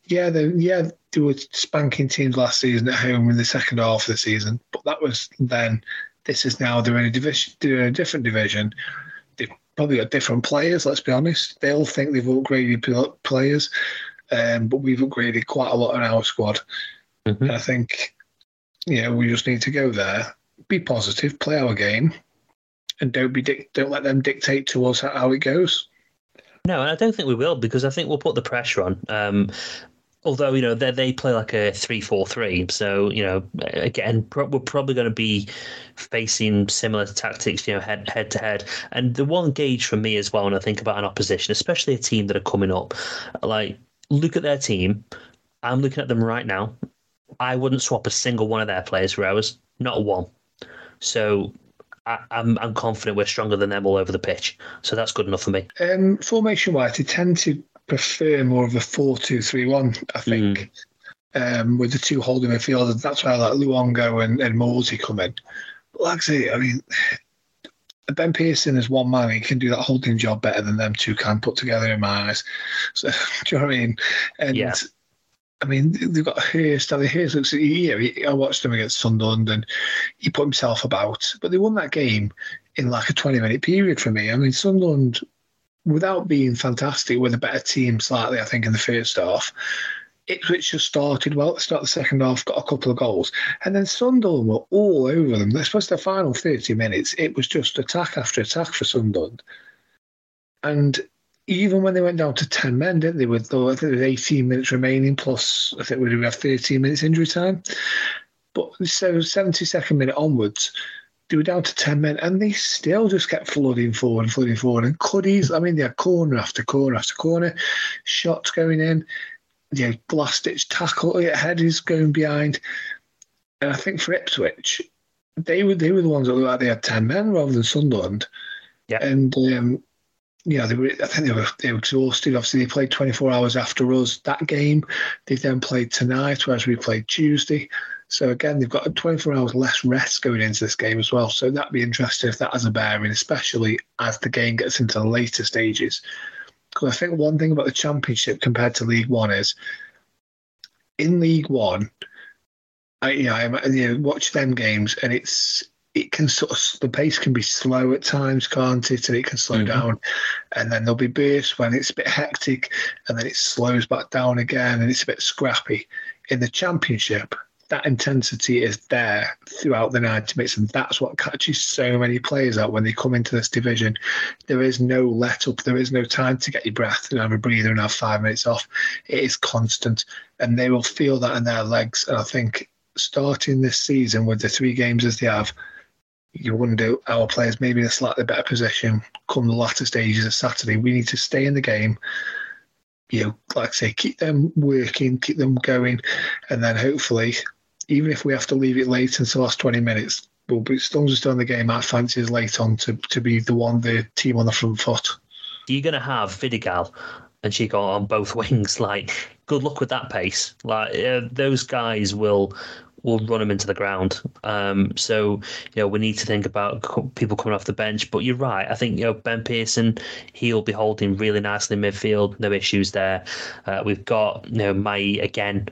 Yeah, they yeah they were spanking teams last season at home in the second half of the season, but that was then. This is now they're in a division, they're in a different division They've probably got different players. Let's be honest. They all think they've upgraded players, um, but we've upgraded quite a lot in our squad. Mm-hmm. I think, yeah, we just need to go there, be positive, play our game, and don't be don't let them dictate to us how it goes. No, and I don't think we will because I think we'll put the pressure on. Um, although you know they they play like a three four three, so you know again pro- we're probably going to be facing similar tactics, you know, head head to head. And the one gauge for me as well when I think about an opposition, especially a team that are coming up, like look at their team. I'm looking at them right now. I wouldn't swap a single one of their players for ours, not one. So I, am I'm, I'm confident we're stronger than them all over the pitch. So that's good enough for me. Um, formation wise, they tend to prefer more of a 4 2 3 1, I think, mm. um, with the two holding midfielders. That's why like Luongo and, and Morsy come in. But like I say, I mean, Ben Pearson is one man. He can do that holding job better than them two can put together in my eyes. So, do you know what I mean? And yeah. I mean, they've got. I mean, Hirst looks. Yeah, I watched him against Sunderland, and he put himself about. But they won that game in like a twenty-minute period for me. I mean, Sunderland without being fantastic, with a better team slightly, I think, in the first half. Ipswich just started well at start the second half, got a couple of goals, and then Sunderland were all over them. Especially the final 30 minutes, it was just attack after attack for Sunderland. And even when they went down to 10 men, didn't they? With I think there was 18 minutes remaining, plus I think we have 13 minutes injury time. But so 72nd minute onwards, they were down to 10 men and they still just kept flooding forward and flooding forward. And Cuddies, I mean, they had corner after corner after corner, shots going in, know, last ditch tackle, headers going behind. And I think for Ipswich, they were they were the ones that looked like they had 10 men rather than Sunderland. Yeah. And, um, yeah, they were. I think they were they were exhausted. Obviously, they played 24 hours after us that game. They then played tonight, whereas we played Tuesday. So again, they've got 24 hours less rest going into this game as well. So that'd be interesting if that has a bearing, especially as the game gets into the later stages. Because I think one thing about the Championship compared to League One is, in League One, I you know, I you know, watch them games and it's it can sort of the pace can be slow at times, can't it? And it can slow mm-hmm. down, and then there'll be bursts when it's a bit hectic, and then it slows back down again, and it's a bit scrappy. In the Championship, that intensity is there throughout the 90 minutes, and that's what catches so many players out when they come into this division. There is no let up, there is no time to get your breath and have a breather and have five minutes off. It is constant, and they will feel that in their legs. And I think starting this season with the three games as they have, you wonder our players maybe in a slightly better position come the latter stages of Saturday. We need to stay in the game you know, like I say, keep them working, keep them going, and then hopefully even if we have to leave it late into the last 20 minutes, we'll be still just on the game. I fancy is late on to, to be the one, the team on the front foot. You're going to have Vidigal and Chico on both wings. Like, good luck with that pace. Like, uh, those guys will will run them into the ground. Um, so you know we need to think about people coming off the bench. But you're right. I think you know Ben Pearson, he'll be holding really nicely midfield. No issues there. Uh, we've got you know Mmaee again,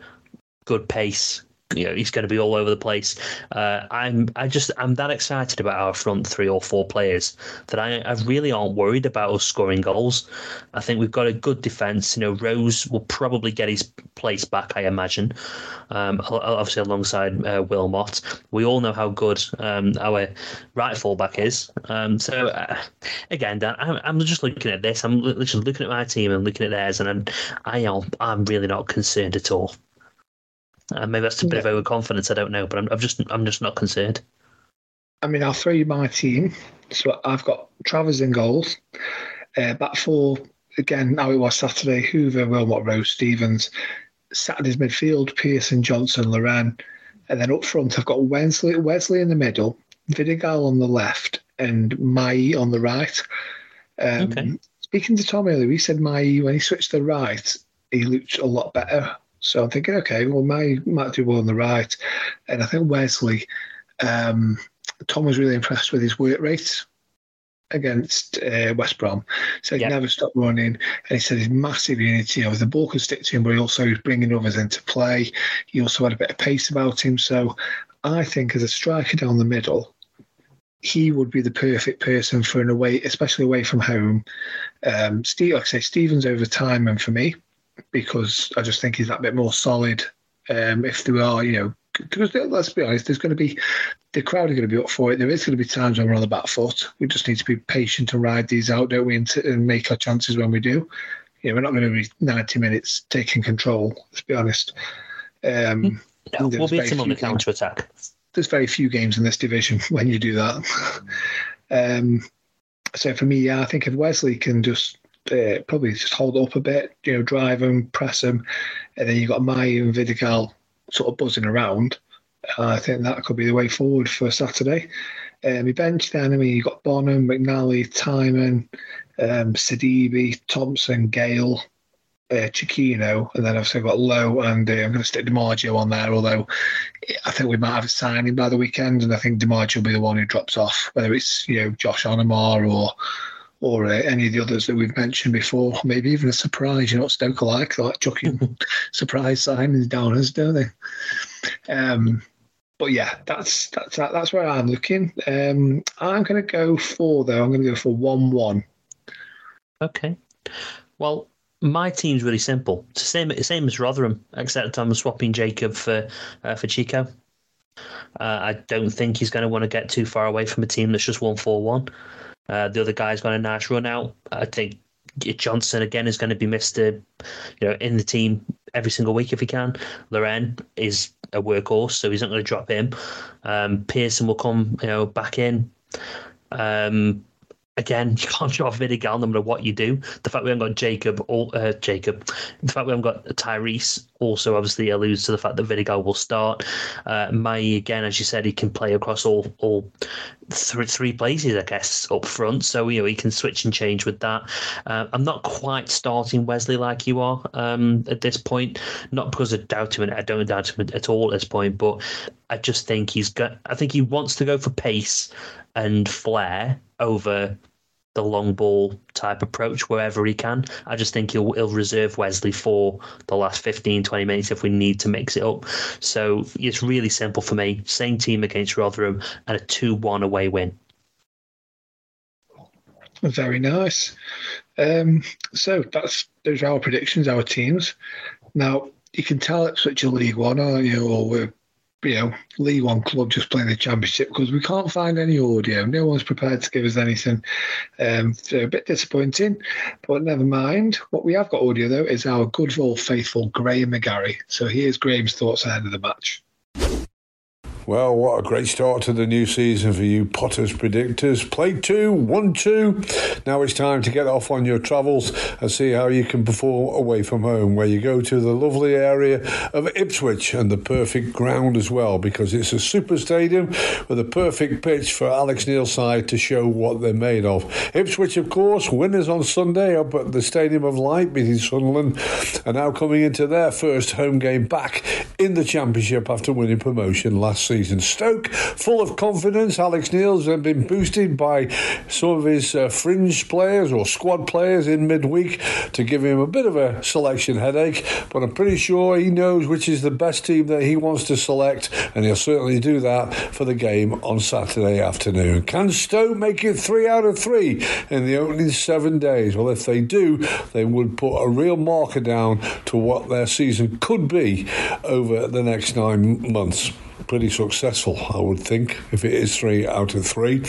good pace you know he's going to be all over the place. Uh, I'm I just I'm that excited about our front three or four players that I, I really aren't worried about us scoring goals. I think we've got a good defence. You know, Rose will probably get his place back. I imagine. Um, obviously alongside uh, Wilmot, we all know how good um, our right fullback is. Um, so uh, again, Dan, I'm, I'm, just looking at this. I'm literally looking at my team and looking at theirs, and I'm, I am I'm really not concerned at all. Uh, maybe that's a bit yeah. of overconfidence. I don't know, but I'm, I'm just I'm just not concerned. I mean, I'll throw you my team. So I've got Travers in goals, Uh, back four, again, now it was Saturday, Hoever, Wilmot, Rose, Stevens. Saturday's midfield, Pearson, Johnson, Laurent. And then up front, I've got Wesley, Wesley in the middle, Vidigal on the left, and Mmaee on the right. Um, okay. Speaking to Tom earlier, he said Mmaee, when he switched to the right, he looked a lot better. So I'm thinking, okay, well, Mmaee might do well on the right. And I think Wesley, um, Tom was really impressed with his work rate against uh, West Brom. So he yep. never stopped running. And he said his massive unity. You know, the ball could stick to him, but he also was bringing others into play. He also had a bit of pace about him. So I think as a striker down the middle, he would be the perfect person for an away, especially away from home. Um, Steve, like I say, Stevens over time and for me, because I just think he's that bit more solid. Um, if there are, you know, because let's be honest, there's going to be the crowd are going to be up for it. There is going to be times when we're on the back foot. We just need to be patient and ride these out, don't we, and, t- and make our chances when we do. You know, we're not going to be 90 minutes taking control. Let's be honest. Um, no, we'll beat them on the counter attack. There's very few games in this division when you do that. um, so for me, yeah, I think if Wesley can just uh, probably just hold up a bit, you know, drive them, press them, and then you've got Mmaee and Vidigal sort of buzzing around, I think that could be the way forward for Saturday. Um, bench then, I mean, you've got Bonham, McNally, Tymon, um, Sidibe, Thompson, Gayle, uh, Chiquinho, and then obviously I've got Lowe and uh, I'm going to stick DiMaggio on there, although I think we might have a signing by the weekend, and I think DiMaggio will be the one who drops off, whether it's, you know, Josh Onomah or or uh, any of the others that we've mentioned before. Maybe even a surprise. You know what Stoke are like? Like chucking surprise signings down us, don't they? Um, but yeah, that's that's that's where I'm looking. Um, I'm going to go for though. I'm going to go for one-one. Okay. Well, my team's really simple. It's the same same as Rotherham, except I'm swapping Jacob for uh, for Chico. Uh, I don't think he's going to want to get too far away from a team that's just one four one. Uh, the other guy's got a nice run out. I think Johnson again is going to be Mister, you know, in the team every single week if he can. Laurent is a workhorse, so he's not going to drop him. Um, Pearson will come, you know, back in. Um, again, you can't show drop Vidigal no matter what you do. The fact we haven't got Jacob, or uh, Jacob, the fact we haven't got Tyrese also obviously alludes to the fact that Vidigal will start. Uh, again, as you said, he can play across all all three, three places, I guess, up front. So you know he can switch and change with that. Uh, I'm not quite starting Wesley like you are um, at this point, not because I doubt him, and I don't doubt him at all at this point, but I just think he's got. I think he wants to go for pace and flair over the long ball type approach wherever he can. I just think he'll, he'll reserve Wesley for the last 15, 20 minutes if we need to mix it up. So it's really simple for me. Same team against Rotherham and a 2 1 away win. Very nice. Um, so that's those are our predictions, our teams. Now you can tell it's such a League One, aren't you? Or we're you know, League One club just playing the Championship because we can't find any audio. No one's prepared to give us anything. Um, so a bit disappointing, but never mind. What we have got audio though is our good old faithful Graham McGarry. So here's Graham's thoughts ahead of the match. Well, what a great start to the new season for you Potters predictors. Play two, one, two. Now it's time to get off on your travels and see how you can perform away from home, where you go to the lovely area of Ipswich and the perfect ground as well, because it's a super stadium with a perfect pitch for Alex Neil's side to show what they're made of. Ipswich, of course, winners on Sunday up at the Stadium of Light, beating Sunderland, and now coming into their first home game back in the Championship after winning promotion last season season. Stoke, full of confidence. Alex Neil's has been boosted by some of his uh, fringe players or squad players in midweek to give him a bit of a selection headache. But I'm pretty sure he knows which is the best team that he wants to select, and he'll certainly do that for the game on Saturday afternoon. Can Stoke make it three out of three in the opening seven days? Well, if they do, they would put a real marker down to what their season could be over the next nine months pretty successful, I would think, if it is three out of three.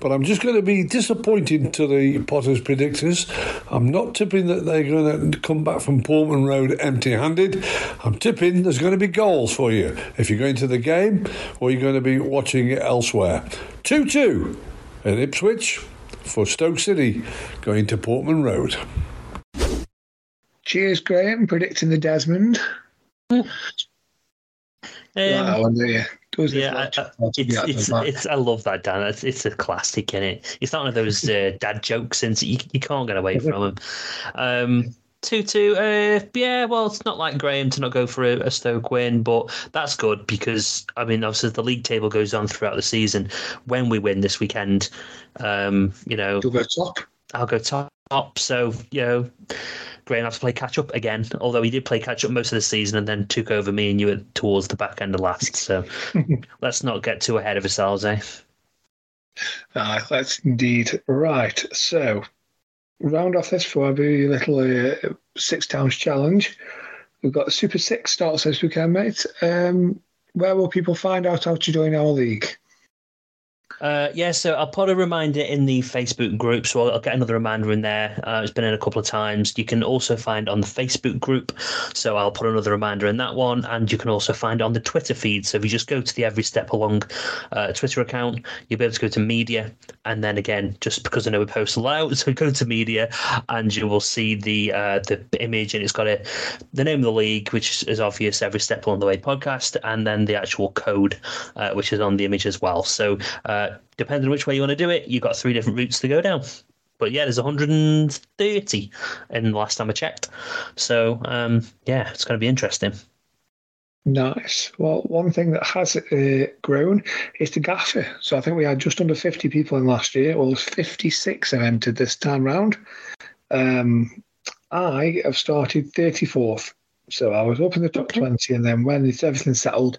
But I'm just going to be disappointed to the Potters predictors. I'm not tipping that they're going to come back from Portman Road empty handed. I'm tipping there's going to be goals for you if you're going to the game or you're going to be watching it elsewhere. 2 2 in Ipswich. for Stoke City going to Portman Road. Cheers, Graham, predicting the Desmond. Mm. Um, That one, do you? Does yeah, I. I, it's, it's, it's, I love that, Dan. It's, it's a classic, is it? It's not one of those uh, dad jokes, and you, you can't get away from them. Um, two two, uh, yeah. Well, it's not like Graham to not go for a, a Stoke win, but that's good because I mean, obviously, the league table goes on throughout the season. When we win this weekend, um, you know, You'll go top. I'll go top. So you know, Graham has to play catch up again. Although he did play catch up most of the season and then took over me and you at- towards the back end of last. So let's not get too ahead of ourselves, eh? Ah, that's indeed right. So, round off this for our very little uh, six towns challenge. We've got Super Six starts this weekend, mate. Um, where will people find out how to join our league? Uh, yeah, so I'll put a reminder in the Facebook group, so I'll, I'll get another reminder in there. Uh, it's been in a couple of times. You can also find on the Facebook group, so I'll put another reminder in that one, and you can also find on the Twitter feed. So if you just go to the Every Step Along uh, Twitter account, you'll be able to go to media, and then again, just because I know we post a lot, so go to media, and you will see the uh, the image, and it's got a the name of the league, which is obvious, Every Step Along the Way podcast, and then the actual code, uh, which is on the image as well. So uh, depending on which way you want to do it, you've got three different routes to go down. But yeah, there's 130 in the last time I checked. So um, yeah, it's going to be interesting. Nice. Well, one thing that has uh, grown is the gaffer. So I think we had just under 50 people in last year. Well, there's 56 have entered this time round. Um, I have started 34th. So I was up in the top 20, and then when everything settled,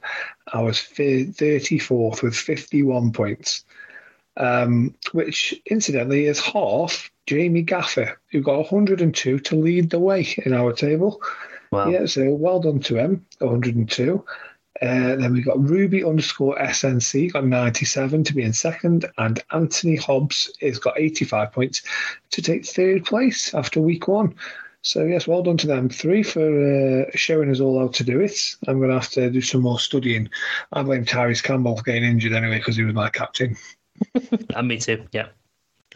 I was 34th with 51 points, um, which incidentally is half Jamie Gaffer, who got 102 to lead the way in our table. Wow. Yeah, so well done to him, 102. Uh, then we got Ruby underscore SNC, got 97 to be in second, and Anthony Hobbs has got 85 points to take third place after week one. So, yes, well done to them three for uh, showing us all how to do it. I'm going to have to do some more studying. I blame Tyrese Campbell for getting injured anyway because he was my captain. And me too, yeah.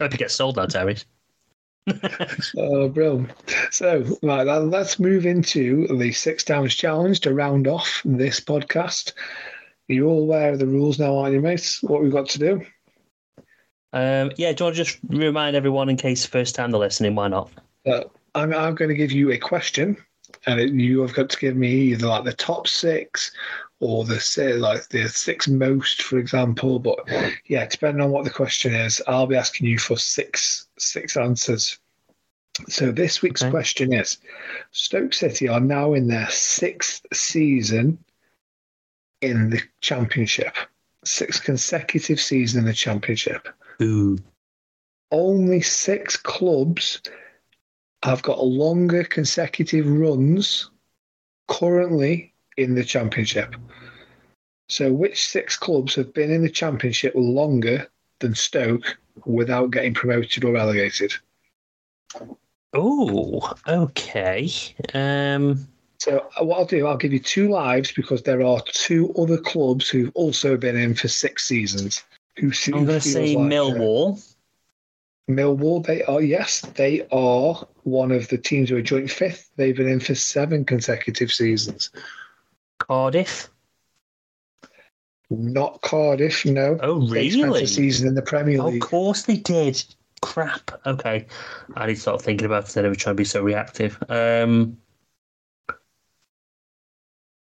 I hope you get sold now, Terry. Oh, brilliant. So, right, let's move into the Six Downs Challenge to round off this podcast. You're all aware of the rules now, aren't you, mates? What we've got to do? Um, yeah, do you want to just remind everyone in case first time they're listening? Why not? Uh, I'm, I'm going to give you a question, and it, you have got to give me either like the top six or the say like the six most, for example. But yeah, depending on what the question is, I'll be asking you for six six answers. So this week's question is: Stoke City are now in their sixth season in the Championship, six consecutive season in the Championship. Ooh. Only six clubs have got a longer consecutive runs currently in the Championship. So, which six clubs have been in the Championship longer than Stoke without getting promoted or relegated? Oh, okay. Um, So, what I'll do, I'll give you two lives because there are two other clubs who've also been in for six seasons. Who I'm going to say Millwall. Millwall, they are, yes, they are one of the teams who are joint fifth. They've been in for seven consecutive seasons. Cardiff. Not Cardiff, no. Oh, really? a season in the Premier League. Of course they did. Crap. Okay. I need to start thinking about it instead of trying to be so reactive. Um,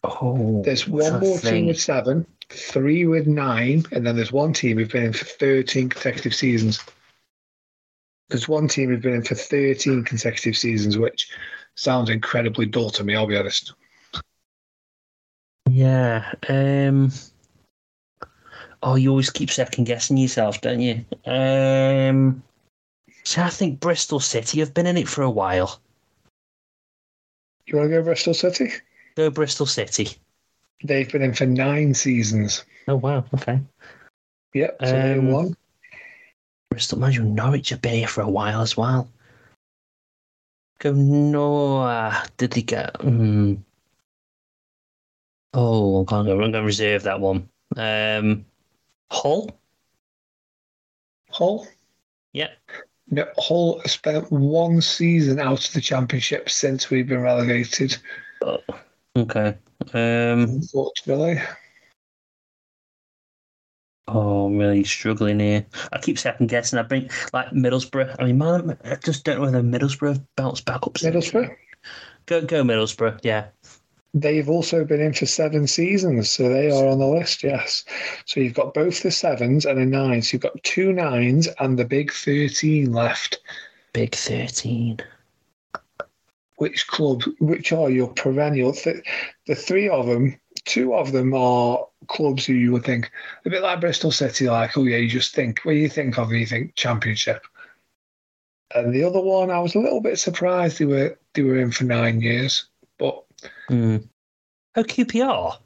oh, There's one more team think. with seven, three with nine, and then there's one team who've been in for 13 consecutive seasons. There's one team who've been in for 13 consecutive seasons, which sounds incredibly dull to me, I'll be honest. Yeah. Um. Oh, you always keep second guessing yourself, don't you? Um. So I think Bristol City have been in it for a while. You want to go Bristol City? Go Bristol City. They've been in for nine seasons. Oh wow. Okay. Yep, so they Um, won. Bristol, you, Norwich have been here for a while as well. Go Noah. Did they get? Hmm. Oh, I'm going to I'm going to reserve that one. Um, Hull. Hull? Yep. No, Hull spent one season out of the championship since we've been relegated. Oh, okay. Um, Unfortunately. Oh, I'm really struggling here. I keep second guessing. I bring like Middlesbrough. I mean, man, I just don't know whether Middlesbrough bounce back up. Middlesbrough? Go, go Middlesbrough. Yeah. They've also been in for seven seasons, so they are on the list, yes. So you've got both the sevens and a nine. So you've got two nines and the big 13 left. Big 13. Which club, which are your perennial? Th- the three of them, two of them are clubs who you would think, a bit like Bristol City, like, oh yeah, you just think, when you think of them, you think championship. And the other one, I was a little bit surprised they were they were in for nine years, but Hmm. Oh, QPR.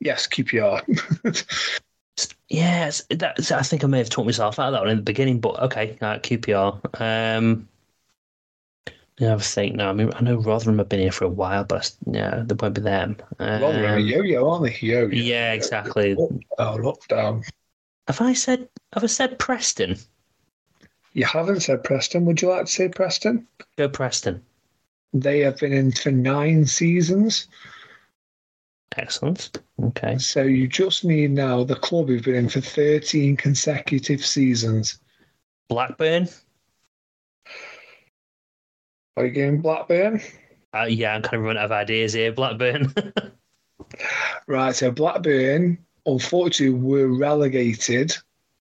yes, QPR. Yes, that's, I think I may have talked myself out of that one in the beginning, but okay, uh, QPR. Um, yeah, I think now. I mean, I know Rotherham have been here for a while, but yeah, they won't be them. Um, Rotherham are yo-yo, aren't they? Yo-yo. yeah, exactly. Oh, look down. Have I said? Have I said Preston? You haven't said Preston. Would you like to say Preston? Go Preston. They have been in for nine seasons. Excellent. Okay. So you just need now the club who've been in for 13 consecutive seasons. Blackburn. Are you going Blackburn? Uh, yeah, I'm kind of running out of ideas here. Blackburn. Right, so Blackburn, unfortunately, were relegated.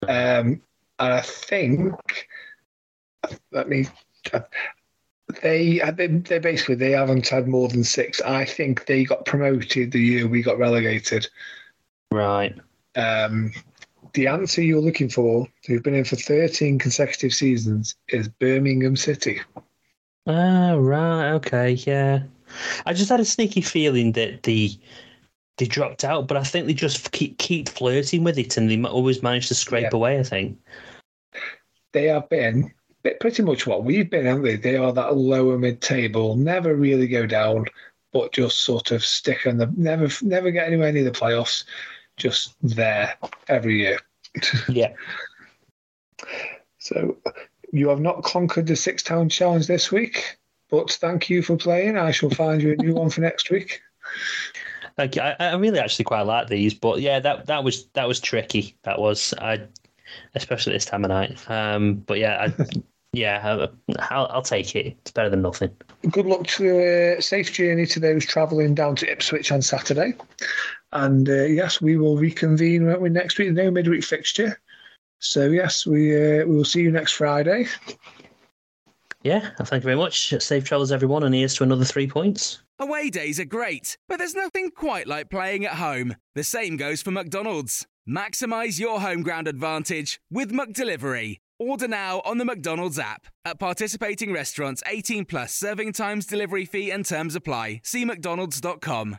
Um, and I think, let me, they, they, they basically, they haven't had more than six. I think they got promoted the year we got relegated. right. Um, the answer you're looking for, who've been in for 13 consecutive seasons, is Birmingham City. Ah, right. Okay. Yeah. I just had a sneaky feeling that the they dropped out, but I think they just keep keep flirting with it, and they always manage to scrape Yeah. away. I think. they have been bit- pretty much what we've been, haven't they? They are that lower mid table, never really go down, but just sort of stick on the never never get anywhere near the playoffs, just there every year. Yeah. So you have not conquered the six town challenge this week, but thank you for playing. I shall find you a new one for next week. Like I, I really actually quite like these, but yeah, that that was that was tricky. That was I, especially this time of night. Um, but yeah, I, yeah, I'll, I'll take it. It's better than nothing. good luck to a safe journey to those travelling down to Ipswich on Saturday. And uh, yes, we will reconvene won't we, next week. No midweek fixture. So yes, we uh, we will see you next Friday. Yeah, thank you very much. Safe travels, everyone, and here's to another three points. Away days are great, but there's nothing quite like playing at home. The same goes for McDonald's. Maximize your home ground advantage with McDelivery. Order now on the McDonald's app. At participating restaurants, 18 plus serving times, delivery fee, and terms apply. See McDonald's.com.